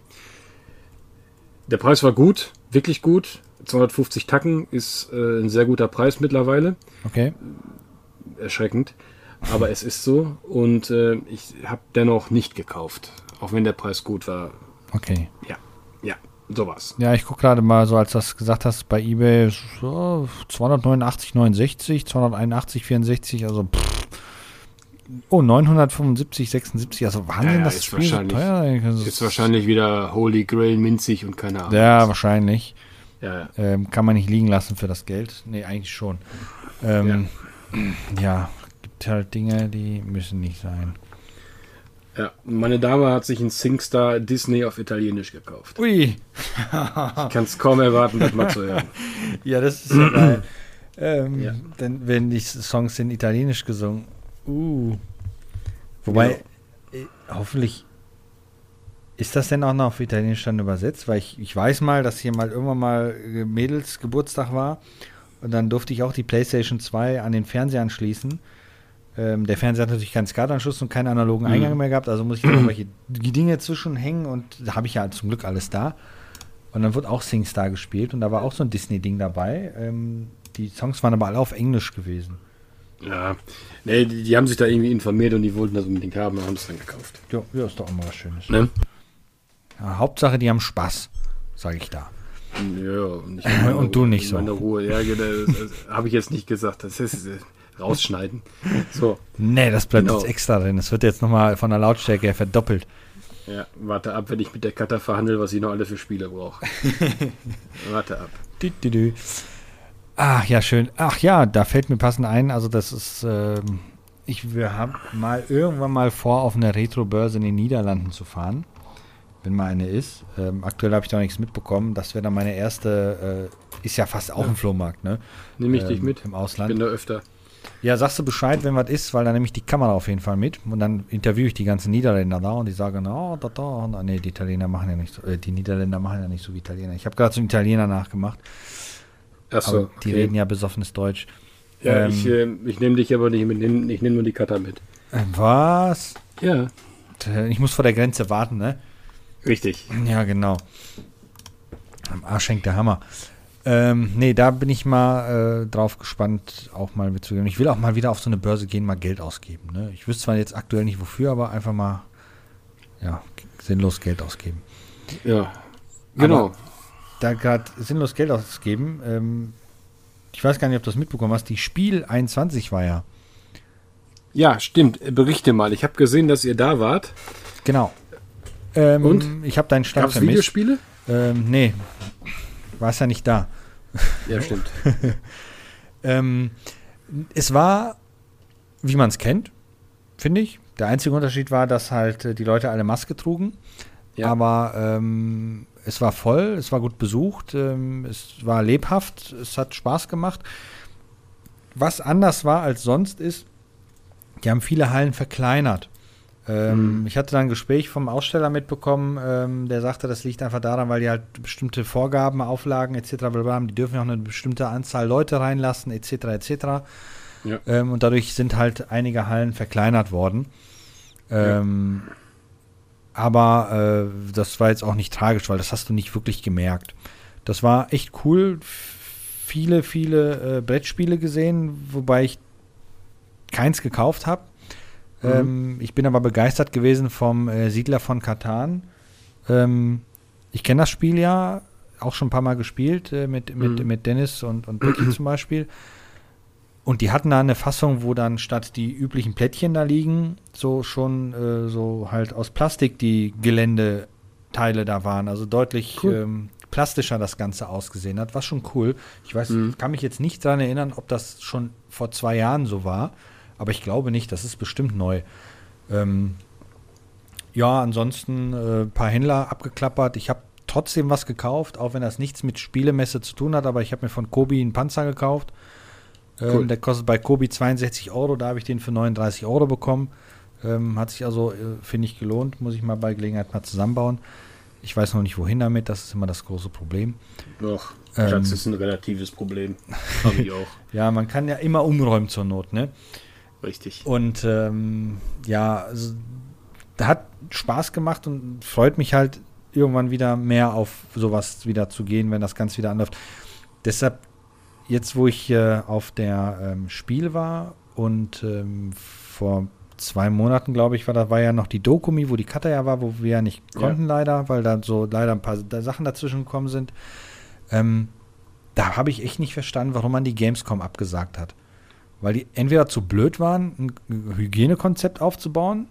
der Preis war gut, wirklich gut. 250 Tacken ist äh, ein sehr guter Preis mittlerweile. Okay. Erschreckend. Aber es ist so. Und äh, ich habe dennoch nicht gekauft. Auch wenn der Preis gut war. Okay. Ja, ja, sowas. Ja, ich gucke gerade mal so, als du das gesagt hast, bei eBay so 289,69, 281,64, also pff. Oh, 975, 76, also Wahnsinn, Ja, ja, das ist Spiel so wahrscheinlich- teuer. Das Ist wahrscheinlich wieder Holy Grail, minzig und keine Ahnung. Ja, wahrscheinlich. ja. Ähm, kann man nicht liegen lassen für das Geld. Nee, eigentlich schon. Ähm, ja, gibt halt Dinge, die müssen nicht sein. Ja, meine Dame hat sich ein SingStar Disney auf Italienisch gekauft. Ui. ich kann es kaum erwarten, das mal zu hören. [laughs] Ja, das ist ja geil. [clears throat] Ähm, Ja. Dann werden die Songs in Italienisch gesungen. Uh. Wobei, äh, hoffentlich ist das denn auch noch auf Italienisch dann übersetzt? Weil ich, ich weiß mal, dass hier mal irgendwann mal äh, Mädels Geburtstag war und dann durfte ich auch die PlayStation 2 an den Fernseher anschließen. Ähm, der Fernseher hat natürlich keinen SCART-Anschluss und keinen analogen Mhm. Eingang mehr gehabt, also muss ich [clears throat] irgendwelche Dinge zwischenhängen und da habe ich ja zum Glück alles da. Und dann wurde auch SingStar gespielt und da war auch so ein Disney-Ding dabei. Ähm, die Songs waren aber alle auf Englisch gewesen. Ja, nee, die, die haben sich da irgendwie informiert und die wollten das unbedingt haben und haben es dann gekauft. Ja, ja, ist doch immer was Schönes. Ne? Ja, Hauptsache, die haben Spaß, sage ich da. Ja, und, ich [laughs] Und du nicht so. Meine Ruhe, ja, genau, habe ich jetzt nicht gesagt. Das ist äh, rausschneiden. So, Nee, das bleibt Genau. jetzt extra drin. Das wird jetzt nochmal von der Lautstärke her verdoppelt. ja, warte ab, wenn ich mit der Cutter verhandle, was ich noch alle für Spiele brauche. [laughs] warte ab. Dü, dü, dü. Ach ja, schön. Ach ja, da fällt mir passend ein. Also das ist, ähm, ich wir haben mal irgendwann mal vor, auf einer Retro-Börse in den Niederlanden zu fahren, wenn mal eine ist. Ähm, aktuell habe ich da noch nichts mitbekommen. Das wäre dann meine erste, äh, ist ja fast auch Ja. ein Flohmarkt, ne? Nehme ich dich Ähm, mit. Im Ich Ausland. bin da öfter. Ja, sagst du Bescheid, wenn was ist, weil dann nehme ich die Kamera auf jeden Fall mit und dann interviewe ich die ganzen Niederländer da und die sagen, oh, da, da, und, nee, die Italiener machen ja nicht so, äh, die Niederländer machen ja nicht so wie Italiener. Ich habe gerade so einen Italiener nachgemacht, Achso, aber die reden ja besoffenes Deutsch. Ja, ähm, ich, äh, ich nehme dich aber nicht mit, ich nehme nur die Cutter mit. Äh, was? Ja, Äh, Ich muss vor der Grenze warten, ne? richtig. Ja, genau. Am Arsch hängt der Hammer. Ähm, nee, da bin ich mal äh, drauf gespannt, auch mal mitzugehen. Ich will auch mal wieder auf so eine Börse gehen, mal Geld ausgeben. Ne? Ich wüsste zwar jetzt aktuell nicht wofür, aber einfach mal ja, sinnlos Geld ausgeben. Ja, genau. Da gerade sinnlos Geld ausgeben, ähm, ich weiß gar nicht, ob du das mitbekommen hast, die Spiel 21 war ja. ja, stimmt. Äh, Berichte mal. Ich habe gesehen, dass ihr da wart. Genau. Ähm, Und? Ich habe deinen Stand Gab es vermisst. Videospiele? Ähm, nee, warst ja nicht da. Ja, stimmt. [laughs] Ähm, es war, wie man es kennt, finde ich. Der einzige Unterschied war, dass halt äh, die Leute alle Maske trugen. Ja. Aber ähm, es war voll, es war gut besucht, ähm, es war lebhaft, es hat Spaß gemacht. Was anders war als sonst ist, die haben viele Hallen verkleinert. Ähm, Mhm. Ich hatte dann ein Gespräch vom Aussteller mitbekommen, ähm, der sagte, das liegt einfach daran, weil die halt bestimmte Vorgaben, Auflagen etc. haben. Die dürfen ja auch eine bestimmte Anzahl Leute reinlassen etc. etc. Ja. Ähm, und dadurch sind halt einige Hallen verkleinert worden. Ähm, Aber äh, das war jetzt auch nicht tragisch, weil das hast du nicht wirklich gemerkt. Das war echt cool. Viele, viele äh, Brettspiele gesehen, wobei ich keins gekauft habe. Mhm. Ähm, ich bin aber begeistert gewesen vom äh, Siedler von Katan. Ähm, ich kenne das Spiel ja, auch schon ein paar Mal gespielt äh, mit, mit, Mhm. mit Dennis und, und Becky [clears throat] zum Beispiel. Und die hatten da eine Fassung, wo dann statt die üblichen Plättchen da liegen, so schon äh, so halt aus Plastik die Geländeteile da waren. Also deutlich Cool. ähm, plastischer das Ganze ausgesehen hat. War schon cool. Ich weiß, Mhm. kann mich jetzt nicht daran erinnern, ob das schon vor zwei Jahren so war. Aber ich glaube nicht, das ist bestimmt neu. Ähm, ja, ansonsten äh, ein paar Händler abgeklappert. Ich habe trotzdem was gekauft, auch wenn das nichts mit Spielemesse zu tun hat, aber ich habe mir von Kobi einen Panzer gekauft. Ähm, Cool. Der kostet bei Kobi 62 Euro, da habe ich den für 39 Euro bekommen. Ähm, hat sich also, äh, finde ich, gelohnt. Muss ich mal bei Gelegenheit mal zusammenbauen. Ich weiß noch nicht, wohin damit, das ist immer das große Problem. Doch, Ähm. Platz ist ein relatives Problem. Habe ich auch. [laughs] Ja, man kann ja immer umräumen zur Not, ne? Richtig. Und ähm, ja, also, hat Spaß gemacht und freut mich halt irgendwann wieder mehr auf sowas wieder zu gehen, wenn das ganz wieder anläuft. Deshalb, jetzt wo ich äh, auf der ähm, Spiel war und ähm, vor zwei Monaten, glaube ich, war da war ja noch die Dokumi, wo die Cutter ja war, wo wir ja nicht Ja. konnten leider, weil da so leider ein paar da Sachen dazwischen gekommen sind. Ähm, da habe ich echt nicht verstanden, warum man die Gamescom abgesagt hat. Weil die entweder zu blöd waren, ein Hygienekonzept aufzubauen,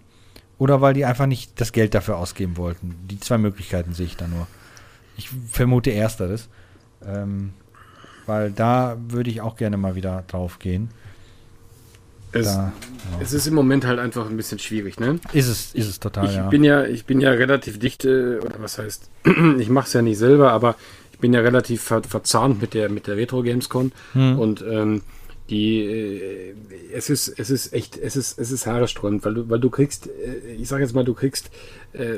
oder weil die einfach nicht das Geld dafür ausgeben wollten. Die zwei Möglichkeiten sehe ich da nur. Ich vermute ersteres. Ähm, weil da würde ich auch gerne mal wieder drauf gehen. Es, Da, ja. es ist im Moment halt einfach ein bisschen schwierig, ne? Ist es, ist es total, ich ja. bin ja, ich bin ja relativ dicht, äh, oder was heißt, [clears throat] ich mache es ja nicht selber, aber ich bin ja relativ ver verzahnt mit der mit der Retro Gamescon Hm. und ähm, die äh, es ist es ist echt es ist es ist haaresträubend, weil du weil du kriegst äh, ich sage jetzt mal du kriegst äh,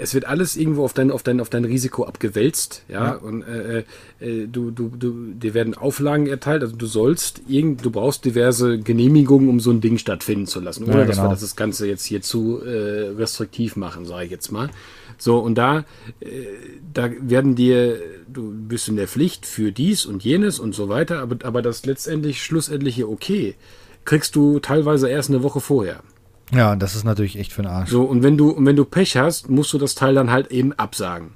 es wird alles irgendwo auf dein auf dein auf dein Risiko abgewälzt, ja, Ja. und äh, äh, du du du dir werden Auflagen erteilt, also du sollst irgend du brauchst diverse Genehmigungen, um so ein Ding stattfinden zu lassen, ohne Ja, dass wir genau. das das Ganze jetzt hier zu äh, restriktiv machen, sage ich jetzt mal. So, und da, äh, da werden dir, du bist in der Pflicht für dies und jenes und so weiter, aber, aber das letztendlich, schlussendliche Okay kriegst du teilweise erst eine Woche vorher. Ja, das ist natürlich echt für den Arsch. So, und wenn du, und wenn du Pech hast, musst du das Teil dann halt eben absagen.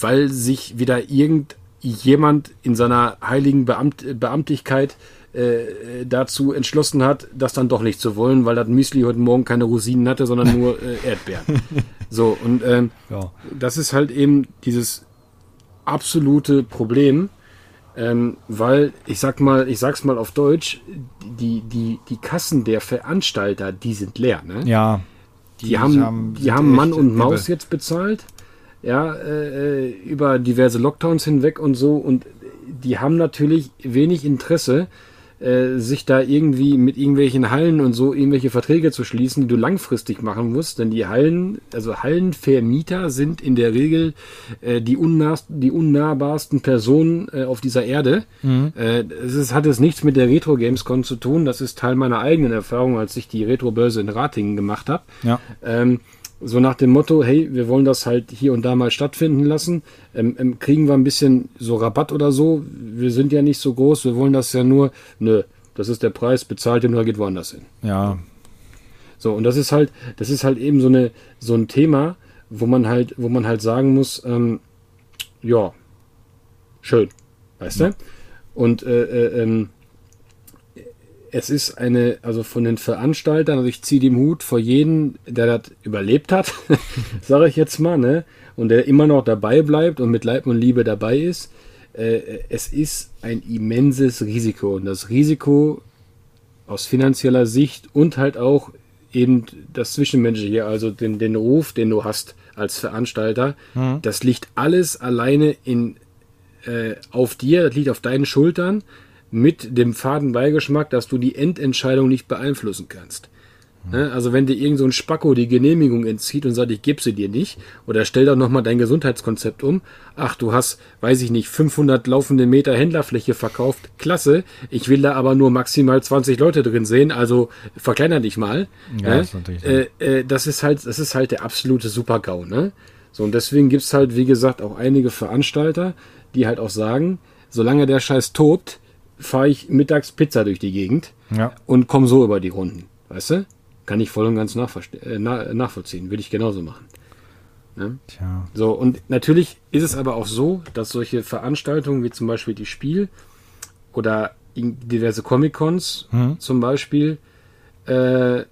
Weil sich wieder irgendjemand in seiner heiligen Beamt, Beamtigkeit äh, dazu entschlossen hat, das dann doch nicht zu wollen, weil das Müsli heute Morgen keine Rosinen hatte, sondern [laughs] nur äh, Erdbeeren. So, und ähm, Ja. das ist halt eben dieses absolute Problem, ähm, weil ich sag mal, ich sag's mal auf Deutsch, die, die, die Kassen der Veranstalter, die sind leer, ne? Ja. Die, haben, die sind haben Mann und übel. Maus jetzt bezahlt, ja, äh, äh, über diverse Lockdowns hinweg und so. Und die haben natürlich wenig Interesse, äh, sich da irgendwie mit irgendwelchen Hallen und so irgendwelche Verträge zu schließen, die du langfristig machen musst. Denn die Hallen, also Hallenvermieter sind in der Regel äh, die, unnahst, die unnahbarsten Personen äh, auf dieser Erde. Mhm. Äh, es ist, hat es nichts mit der Retro Gamescom zu tun. Das ist Teil meiner eigenen Erfahrung, als ich die Retro-Börse in Ratingen gemacht habe. Ja. Ähm, so nach dem Motto, hey, wir wollen das halt hier und da mal stattfinden lassen. Ähm, ähm, kriegen wir ein bisschen so Rabatt oder so? Wir sind ja nicht so groß, wir wollen das ja nur. Nö, das ist der Preis, bezahlt den oder geht woanders hin. Ja. So, und das ist halt, das ist halt eben so eine, so ein Thema, wo man halt, wo man halt sagen muss, ähm, ja, schön, weißt du? Und äh, äh, ähm, es ist eine, also von den Veranstaltern, also ich ziehe den Hut vor jeden, der das überlebt hat, [laughs] sage ich jetzt mal, ne? Und der immer noch dabei bleibt und mit Leib und Liebe dabei ist. Äh, es ist ein immenses Risiko. Und das Risiko aus finanzieller Sicht und halt auch eben das Zwischenmenschliche, also den, den Ruf, den du hast als Veranstalter, das liegt alles alleine in, äh, auf dir, das liegt auf deinen Schultern mit dem faden Beigeschmack, dass du die Endentscheidung nicht beeinflussen kannst. Ne? Also wenn dir irgend so ein Spacko die Genehmigung entzieht und sagt, ich gebe sie dir nicht, oder stell doch nochmal dein Gesundheitskonzept um, ach, du hast, weiß ich nicht, 500 laufende Meter Händlerfläche verkauft, klasse, ich will da aber nur maximal 20 Leute drin sehen, also verkleiner dich mal. Ja, ne? das ist äh, äh, das ist halt, das ist halt der absolute Super-GAU, ne? So, und deswegen gibt's halt, wie gesagt, auch einige Veranstalter, die halt auch sagen, solange der Scheiß tobt, fahre ich mittags Pizza durch die Gegend Ja. und komme so über die Runden. Weißt du? Kann ich voll und ganz äh, na nachvollziehen. Würde ich genauso machen. Ne? Tja. So, und natürlich ist es aber auch so, dass solche Veranstaltungen wie zum Beispiel die Spiel oder diverse Comic-Cons Mhm. zum Beispiel äh,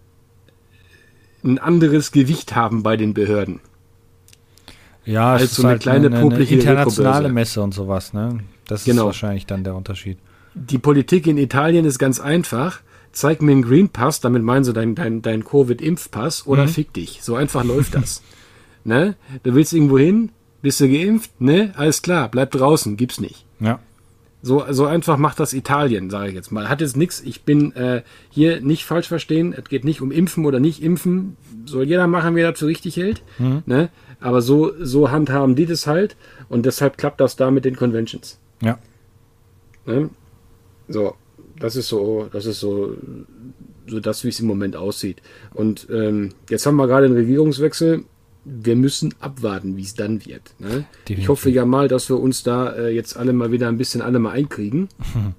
ein anderes Gewicht haben bei den Behörden. Ja, Als es so ist eine halt kleine, eine, eine internationale. Messe und sowas, ne? Das Genau. ist wahrscheinlich dann der Unterschied. Die Politik in Italien ist ganz einfach. Zeig mir einen Green Pass, damit meinen sie dein, dein, dein Covid-Impfpass oder Mhm. fick dich. So einfach läuft das. [laughs] ne? Du willst irgendwo hin, bist du geimpft? Ne? Alles klar, bleib draußen, gibt's nicht. Ja. So, so einfach macht das Italien, sage ich jetzt mal. Hat jetzt nichts, ich bin äh, hier nicht falsch verstehen, es geht nicht um Impfen oder nicht Impfen, soll jeder machen, wer dazu richtig hält. Ne? Aber so, so handhaben die das halt und deshalb klappt das da mit den Conventions. Ja. Ne? So, das ist so, das ist so, so das, wie es im Moment aussieht. Und ähm, jetzt haben wir gerade einen Regierungswechsel. Wir müssen abwarten, wie es dann wird. Ne? Ich hoffe ja mal, dass wir uns da äh, jetzt alle mal wieder ein bisschen alle mal einkriegen. [laughs]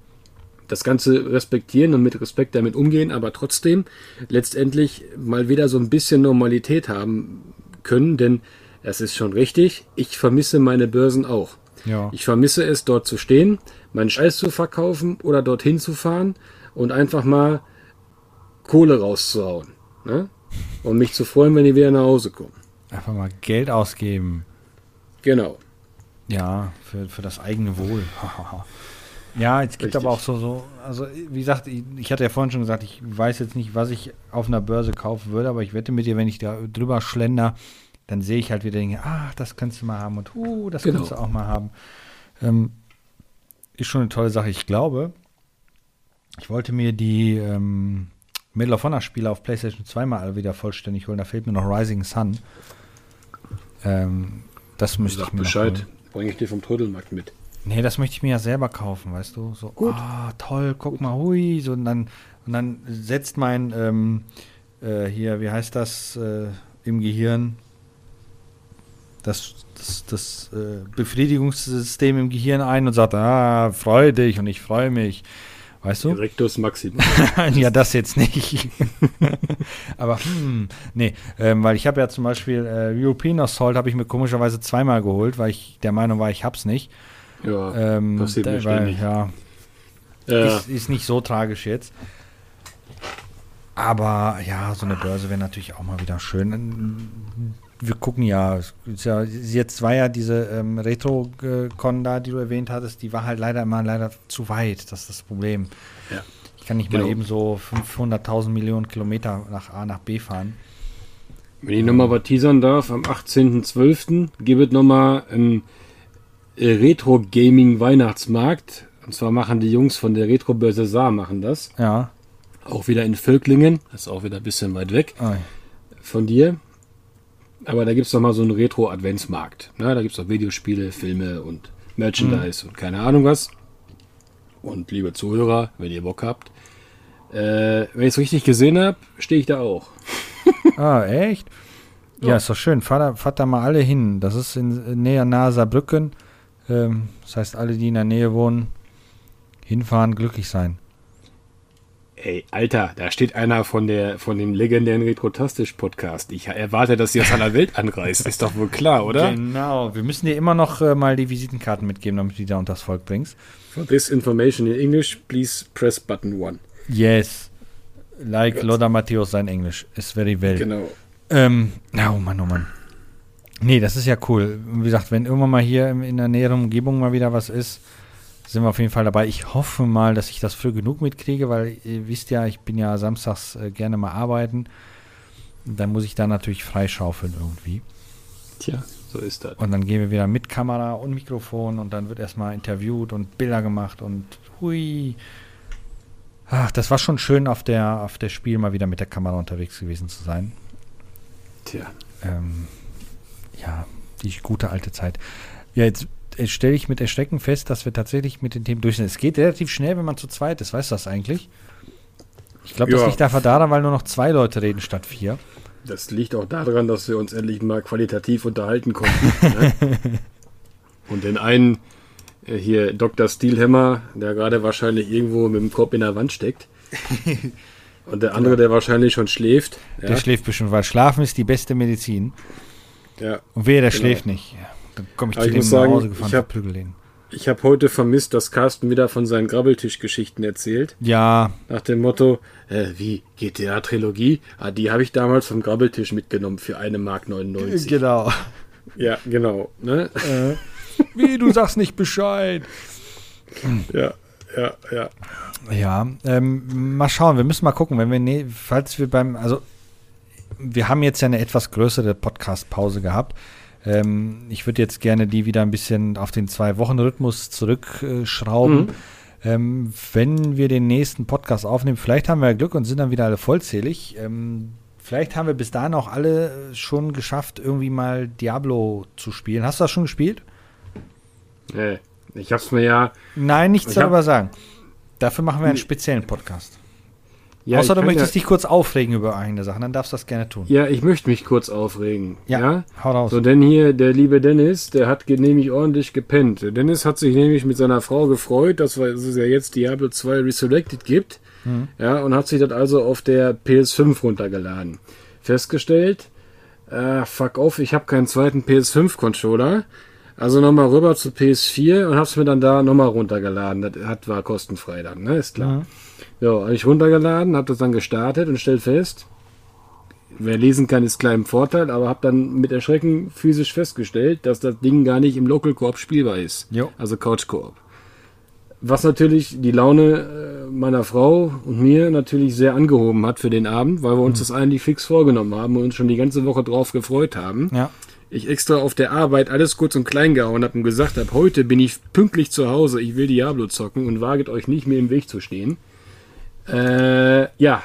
Das Ganze respektieren und mit Respekt damit umgehen, aber trotzdem letztendlich mal wieder so ein bisschen Normalität haben können, denn es ist schon richtig, ich vermisse meine Börsen auch. Ja. Ich vermisse es, dort zu stehen, meinen Scheiß zu verkaufen oder dorthin zu fahren und einfach mal Kohle rauszuhauen. Ne? Und mich zu freuen, wenn die wieder nach Hause kommen. Einfach mal Geld ausgeben. Genau. Ja, für, für das eigene Wohl. [laughs] Ja, es gibt Richtig. aber auch so, so, also wie gesagt, ich, ich hatte ja vorhin schon gesagt, ich weiß jetzt nicht, was ich auf einer Börse kaufen würde, aber ich wette mit dir, wenn ich da drüber schlender, dann sehe ich halt wieder Dinge, ah, das kannst du mal haben und uh, das Genau. kannst du auch mal haben. Ähm, ist schon eine tolle Sache. Ich glaube, ich wollte mir die ähm, Medal of Honor Spiele auf PlayStation 2 mal alle wieder vollständig holen. Da fehlt mir noch Rising Sun. Ähm, das müsste ich Sag mir noch Bescheid. Bringe ich dir vom Trödelmarkt mit. Nee, das möchte ich mir ja selber kaufen, weißt du? So, Gut. ah, toll, guck mal, hui. So, und, dann, und dann setzt mein, ähm, äh, hier, wie heißt das, äh, im Gehirn, das, das, das äh, Befriedigungssystem im Gehirn ein und sagt, ah, freu dich und ich freue mich. Weißt du? Rectus Maximus. [laughs] ja, das jetzt nicht. [laughs] Aber, hm, nee, ähm, weil ich habe ja zum Beispiel äh, European Assault habe ich mir komischerweise zweimal geholt, weil ich der Meinung war, ich hab's nicht. Ja, Ähm, passiert da- mir weil, ständig. ja, Ja, ist, ist nicht so tragisch jetzt. Aber ja, so eine Börse wäre natürlich auch mal wieder schön. Wir gucken ja, jetzt war ja diese ähm, Retro-Con da, die du erwähnt hattest, die war halt leider immer leider zu weit. Das ist das Problem. Ja. Ich kann nicht Genau. mal eben so 500.000 Millionen Kilometer nach A nach B fahren. Wenn ich nochmal was teasern darf, am 18.12. gibt es nochmal einen Retro-Gaming-Weihnachtsmarkt. Und zwar machen die Jungs von der Retro-Börse Saar machen das. Ja. Auch wieder in Völklingen. Das ist auch wieder ein bisschen weit weg Ah, von dir. Aber da gibt es nochmal so einen Retro-Adventsmarkt. Na, da gibt es auch Videospiele, Filme und Merchandise und keine Ahnung was. Und liebe Zuhörer, wenn ihr Bock habt, äh, wenn ich es richtig gesehen habe, stehe ich da auch. [laughs] ah echt? Ja, Ja. ist doch schön. Fahrt da, fahrt da mal alle hin. Das ist in näher nahe Saarbrücken. Ähm, das heißt, alle, die in der Nähe wohnen, hinfahren, glücklich sein. Ey, Alter, da steht einer von der von dem legendären Retrotastisch-Podcast. Ich erwarte, dass sie aus aller Welt anreist. Ist doch wohl klar, oder? Genau. Wir müssen dir immer noch äh, mal die Visitenkarten mitgeben, damit du die da unters Volk bringst. For this information in English, please press button one. Yes. Like. Lothar Matthäus sein Englisch. Ist very well. Genau. Ähm, oh Mann, oh Mann. Nee, das ist ja cool. Wie gesagt, wenn irgendwann mal hier in der näheren Umgebung mal wieder was ist, sind wir auf jeden Fall dabei. Ich hoffe mal, dass ich das früh genug mitkriege, weil ihr wisst ja, ich bin ja samstags äh, gerne mal arbeiten. Und dann muss ich da natürlich freischaufeln irgendwie. Tja, so ist das. Und dann gehen wir wieder mit Kamera und Mikrofon und dann wird erstmal interviewt und Bilder gemacht und hui. Ach, das war schon schön auf der, auf der Spiel mal wieder mit der Kamera unterwegs gewesen zu sein. Tja. Ähm, ja, die gute alte Zeit. Ja, jetzt stelle ich mit Erschrecken fest, dass wir tatsächlich mit den Themen durch sind. Es geht relativ schnell, wenn man zu zweit ist. Weißt du das eigentlich? Ich glaube, das Ja. liegt einfach daran, weil nur noch zwei Leute reden statt vier. Das liegt auch daran, dass wir uns endlich mal qualitativ unterhalten konnten. [laughs] ne? Und den einen äh, hier Dr. Steelhammer, der gerade wahrscheinlich irgendwo mit dem Kopf in der Wand steckt. [laughs] Und der andere, der wahrscheinlich schon schläft. Ja, Der schläft bestimmt, weil Schlafen ist die beste Medizin. ja. Und wehe, der Genau. schläft nicht. Ja, Dann komme ich Aber zu ich muss nach sagen, Hause gefahren, ich hab- verprügel den. Ich habe heute vermisst, dass Carsten wieder von seinen Grabbeltischgeschichten erzählt. Ja, Nach dem Motto, äh, wie, GTA-Trilogie? Ah, die habe ich damals vom Grabbeltisch mitgenommen für eine Mark 99. genau. Ja, genau. Ne? Wie, du sagst nicht Bescheid. [laughs] Ja, ja, ja. Ja, ähm, mal schauen, wir müssen mal gucken, wenn wir, ne, falls wir beim, also wir haben jetzt ja eine etwas größere Podcast-Pause gehabt. Ähm, ich würde jetzt gerne die wieder ein bisschen auf den Zwei-Wochen-Rhythmus zurückschrauben. Mhm. Ähm, wenn wir den nächsten Podcast aufnehmen, vielleicht haben wir Glück und sind dann wieder alle vollzählig. Ähm, vielleicht haben wir bis dahin auch alle schon geschafft, irgendwie mal Diablo zu spielen. Hast du das schon gespielt? Nee, ich hab's mir ja. Nein, nichts hab- darüber sagen. Dafür machen wir einen speziellen Podcast. Ja Außer du möchtest ja, dich kurz aufregen über eine Sache, dann darfst du das gerne tun. Ja, ich möchte mich kurz aufregen. Ja. hau raus. So, denn hier, der liebe Dennis, der hat nämlich ordentlich gepennt. Dennis hat sich nämlich mit seiner Frau gefreut, dass es ja jetzt Diablo 2 Resurrected gibt. Mhm. Ja, und hat sich das also auf der PS5 runtergeladen. Festgestellt, äh, fuck off, ich habe keinen zweiten PS5-Controller. Also nochmal rüber zu PS4 und hab's mir dann da nochmal runtergeladen. Das hat, war kostenfrei dann, ne? Ist klar. Mhm. Ja, habe ich runtergeladen, habe das dann gestartet und stellt fest, wer lesen kann, ist klar im Vorteil, aber habe dann mit Erschrecken physisch festgestellt, dass das Ding gar nicht im Local Coop spielbar ist. Jo. Also Couch Coop. was natürlich die Laune äh, meiner Frau und mir natürlich sehr angehoben hat für den Abend, weil wir uns das eigentlich fix vorgenommen haben und uns schon die ganze Woche drauf gefreut haben. Ja. Ich extra auf der Arbeit alles kurz und klein gehauen habe und gesagt habe, heute bin ich pünktlich zu Hause, ich will Diablo zocken und waget euch nicht mehr im Weg zu stehen. Äh, ja,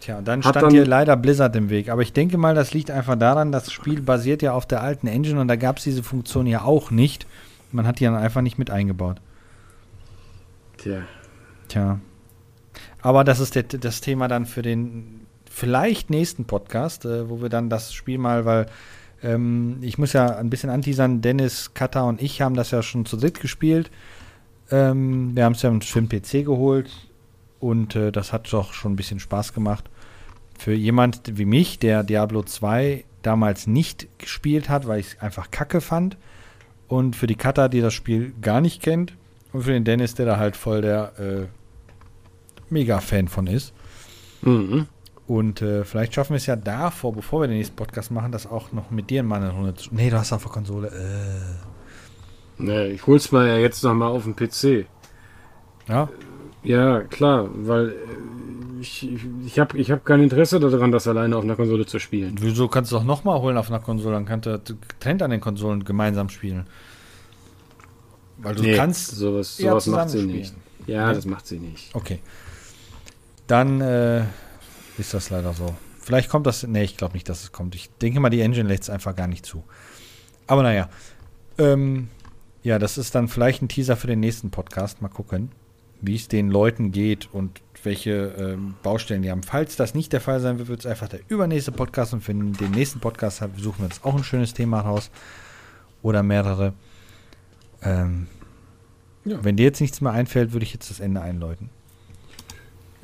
Tja, und dann Hat stand dann- dir leider Blizzard im Weg. Aber ich denke mal, das liegt einfach daran, das Spiel basiert ja auf der alten Engine und da gab es diese Funktion ja auch nicht. Man hat die dann einfach nicht mit eingebaut. tja. Tja. Aber das ist der, das Thema dann für den vielleicht nächsten Podcast, äh, wo wir dann das Spiel mal, weil ähm, ich muss ja ein bisschen anteasern, Dennis, Kata und ich haben das ja schon zu dritt gespielt. Ähm, wir haben es ja für den PC geholt und äh, das hat doch schon ein bisschen Spaß gemacht. Für jemand wie mich, der Diablo 2 damals nicht gespielt hat, weil ich es einfach kacke fand. Und für die Kata, die das Spiel gar nicht kennt. Und für den Dennis, der da halt voll der äh, Mega-Fan von ist. Mhm. Und äh, vielleicht schaffen wir es ja davor, bevor wir den nächsten Podcast machen, das auch noch mit dir mal eine Runde zu. Nee, du hast auf der Konsole. Äh. Nee, ich hol's mal ja jetzt noch mal auf den PC. Ja, Ja, klar, weil äh, ich, ich, habe ich hab kein Interesse daran, das alleine auf einer Konsole zu spielen. wieso kannst du doch nochmal holen auf einer Konsole? Dann kannst du getrennt an den Konsolen gemeinsam spielen. Weil du Nee, kannst. sowas, sowas macht sie nicht. Ja, Nee. das macht sie nicht. Okay. Dann äh, ist das leider so. Vielleicht kommt das. Nee, ich glaube nicht, dass es kommt. Ich denke mal, die Engine lässt es einfach gar nicht zu. Aber naja. Ähm, ja, das ist dann vielleicht ein Teaser für den nächsten Podcast. Mal gucken, wie es den Leuten geht und welche ähm, Baustellen die haben. Falls das nicht der Fall sein wird, wird es einfach der übernächste Podcast. Und für den den nächsten Podcast haben- suchen wir uns auch ein schönes Thema raus. Oder mehrere. Ähm, Ja. Wenn dir jetzt nichts mehr einfällt, würde ich jetzt das Ende einläuten.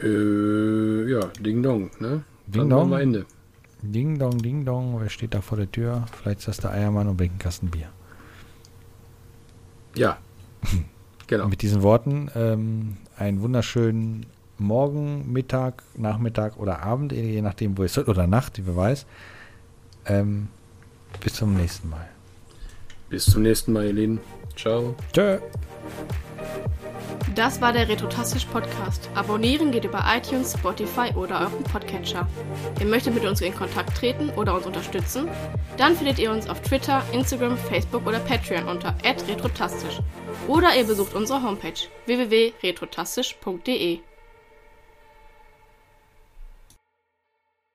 Äh, ja, Ding Dong, ne? Ding Dong. wir Ende. Ding dong, ding dong, wer steht da vor der Tür? Vielleicht ist das der Eiermann und bringt einen Kasten Bier. Ja. [laughs] genau. Mit diesen Worten ähm, einen wunderschönen Morgen, Mittag, Nachmittag oder Abend, je nachdem, wo es ist, oder Nacht, wer weiß. Ähm, bis zum nächsten Mal. Bis zum nächsten Mal, ihr Lieben. Ciao. Tschö. Das war der Retrotastisch Podcast. Abonnieren geht über iTunes, Spotify oder euren Podcatcher. Ihr möchtet mit uns in Kontakt treten oder uns unterstützen? Dann findet ihr uns auf Twitter, Instagram, Facebook oder Patreon unter retrotastisch. Oder ihr besucht unsere Homepage www.retrotastisch.de.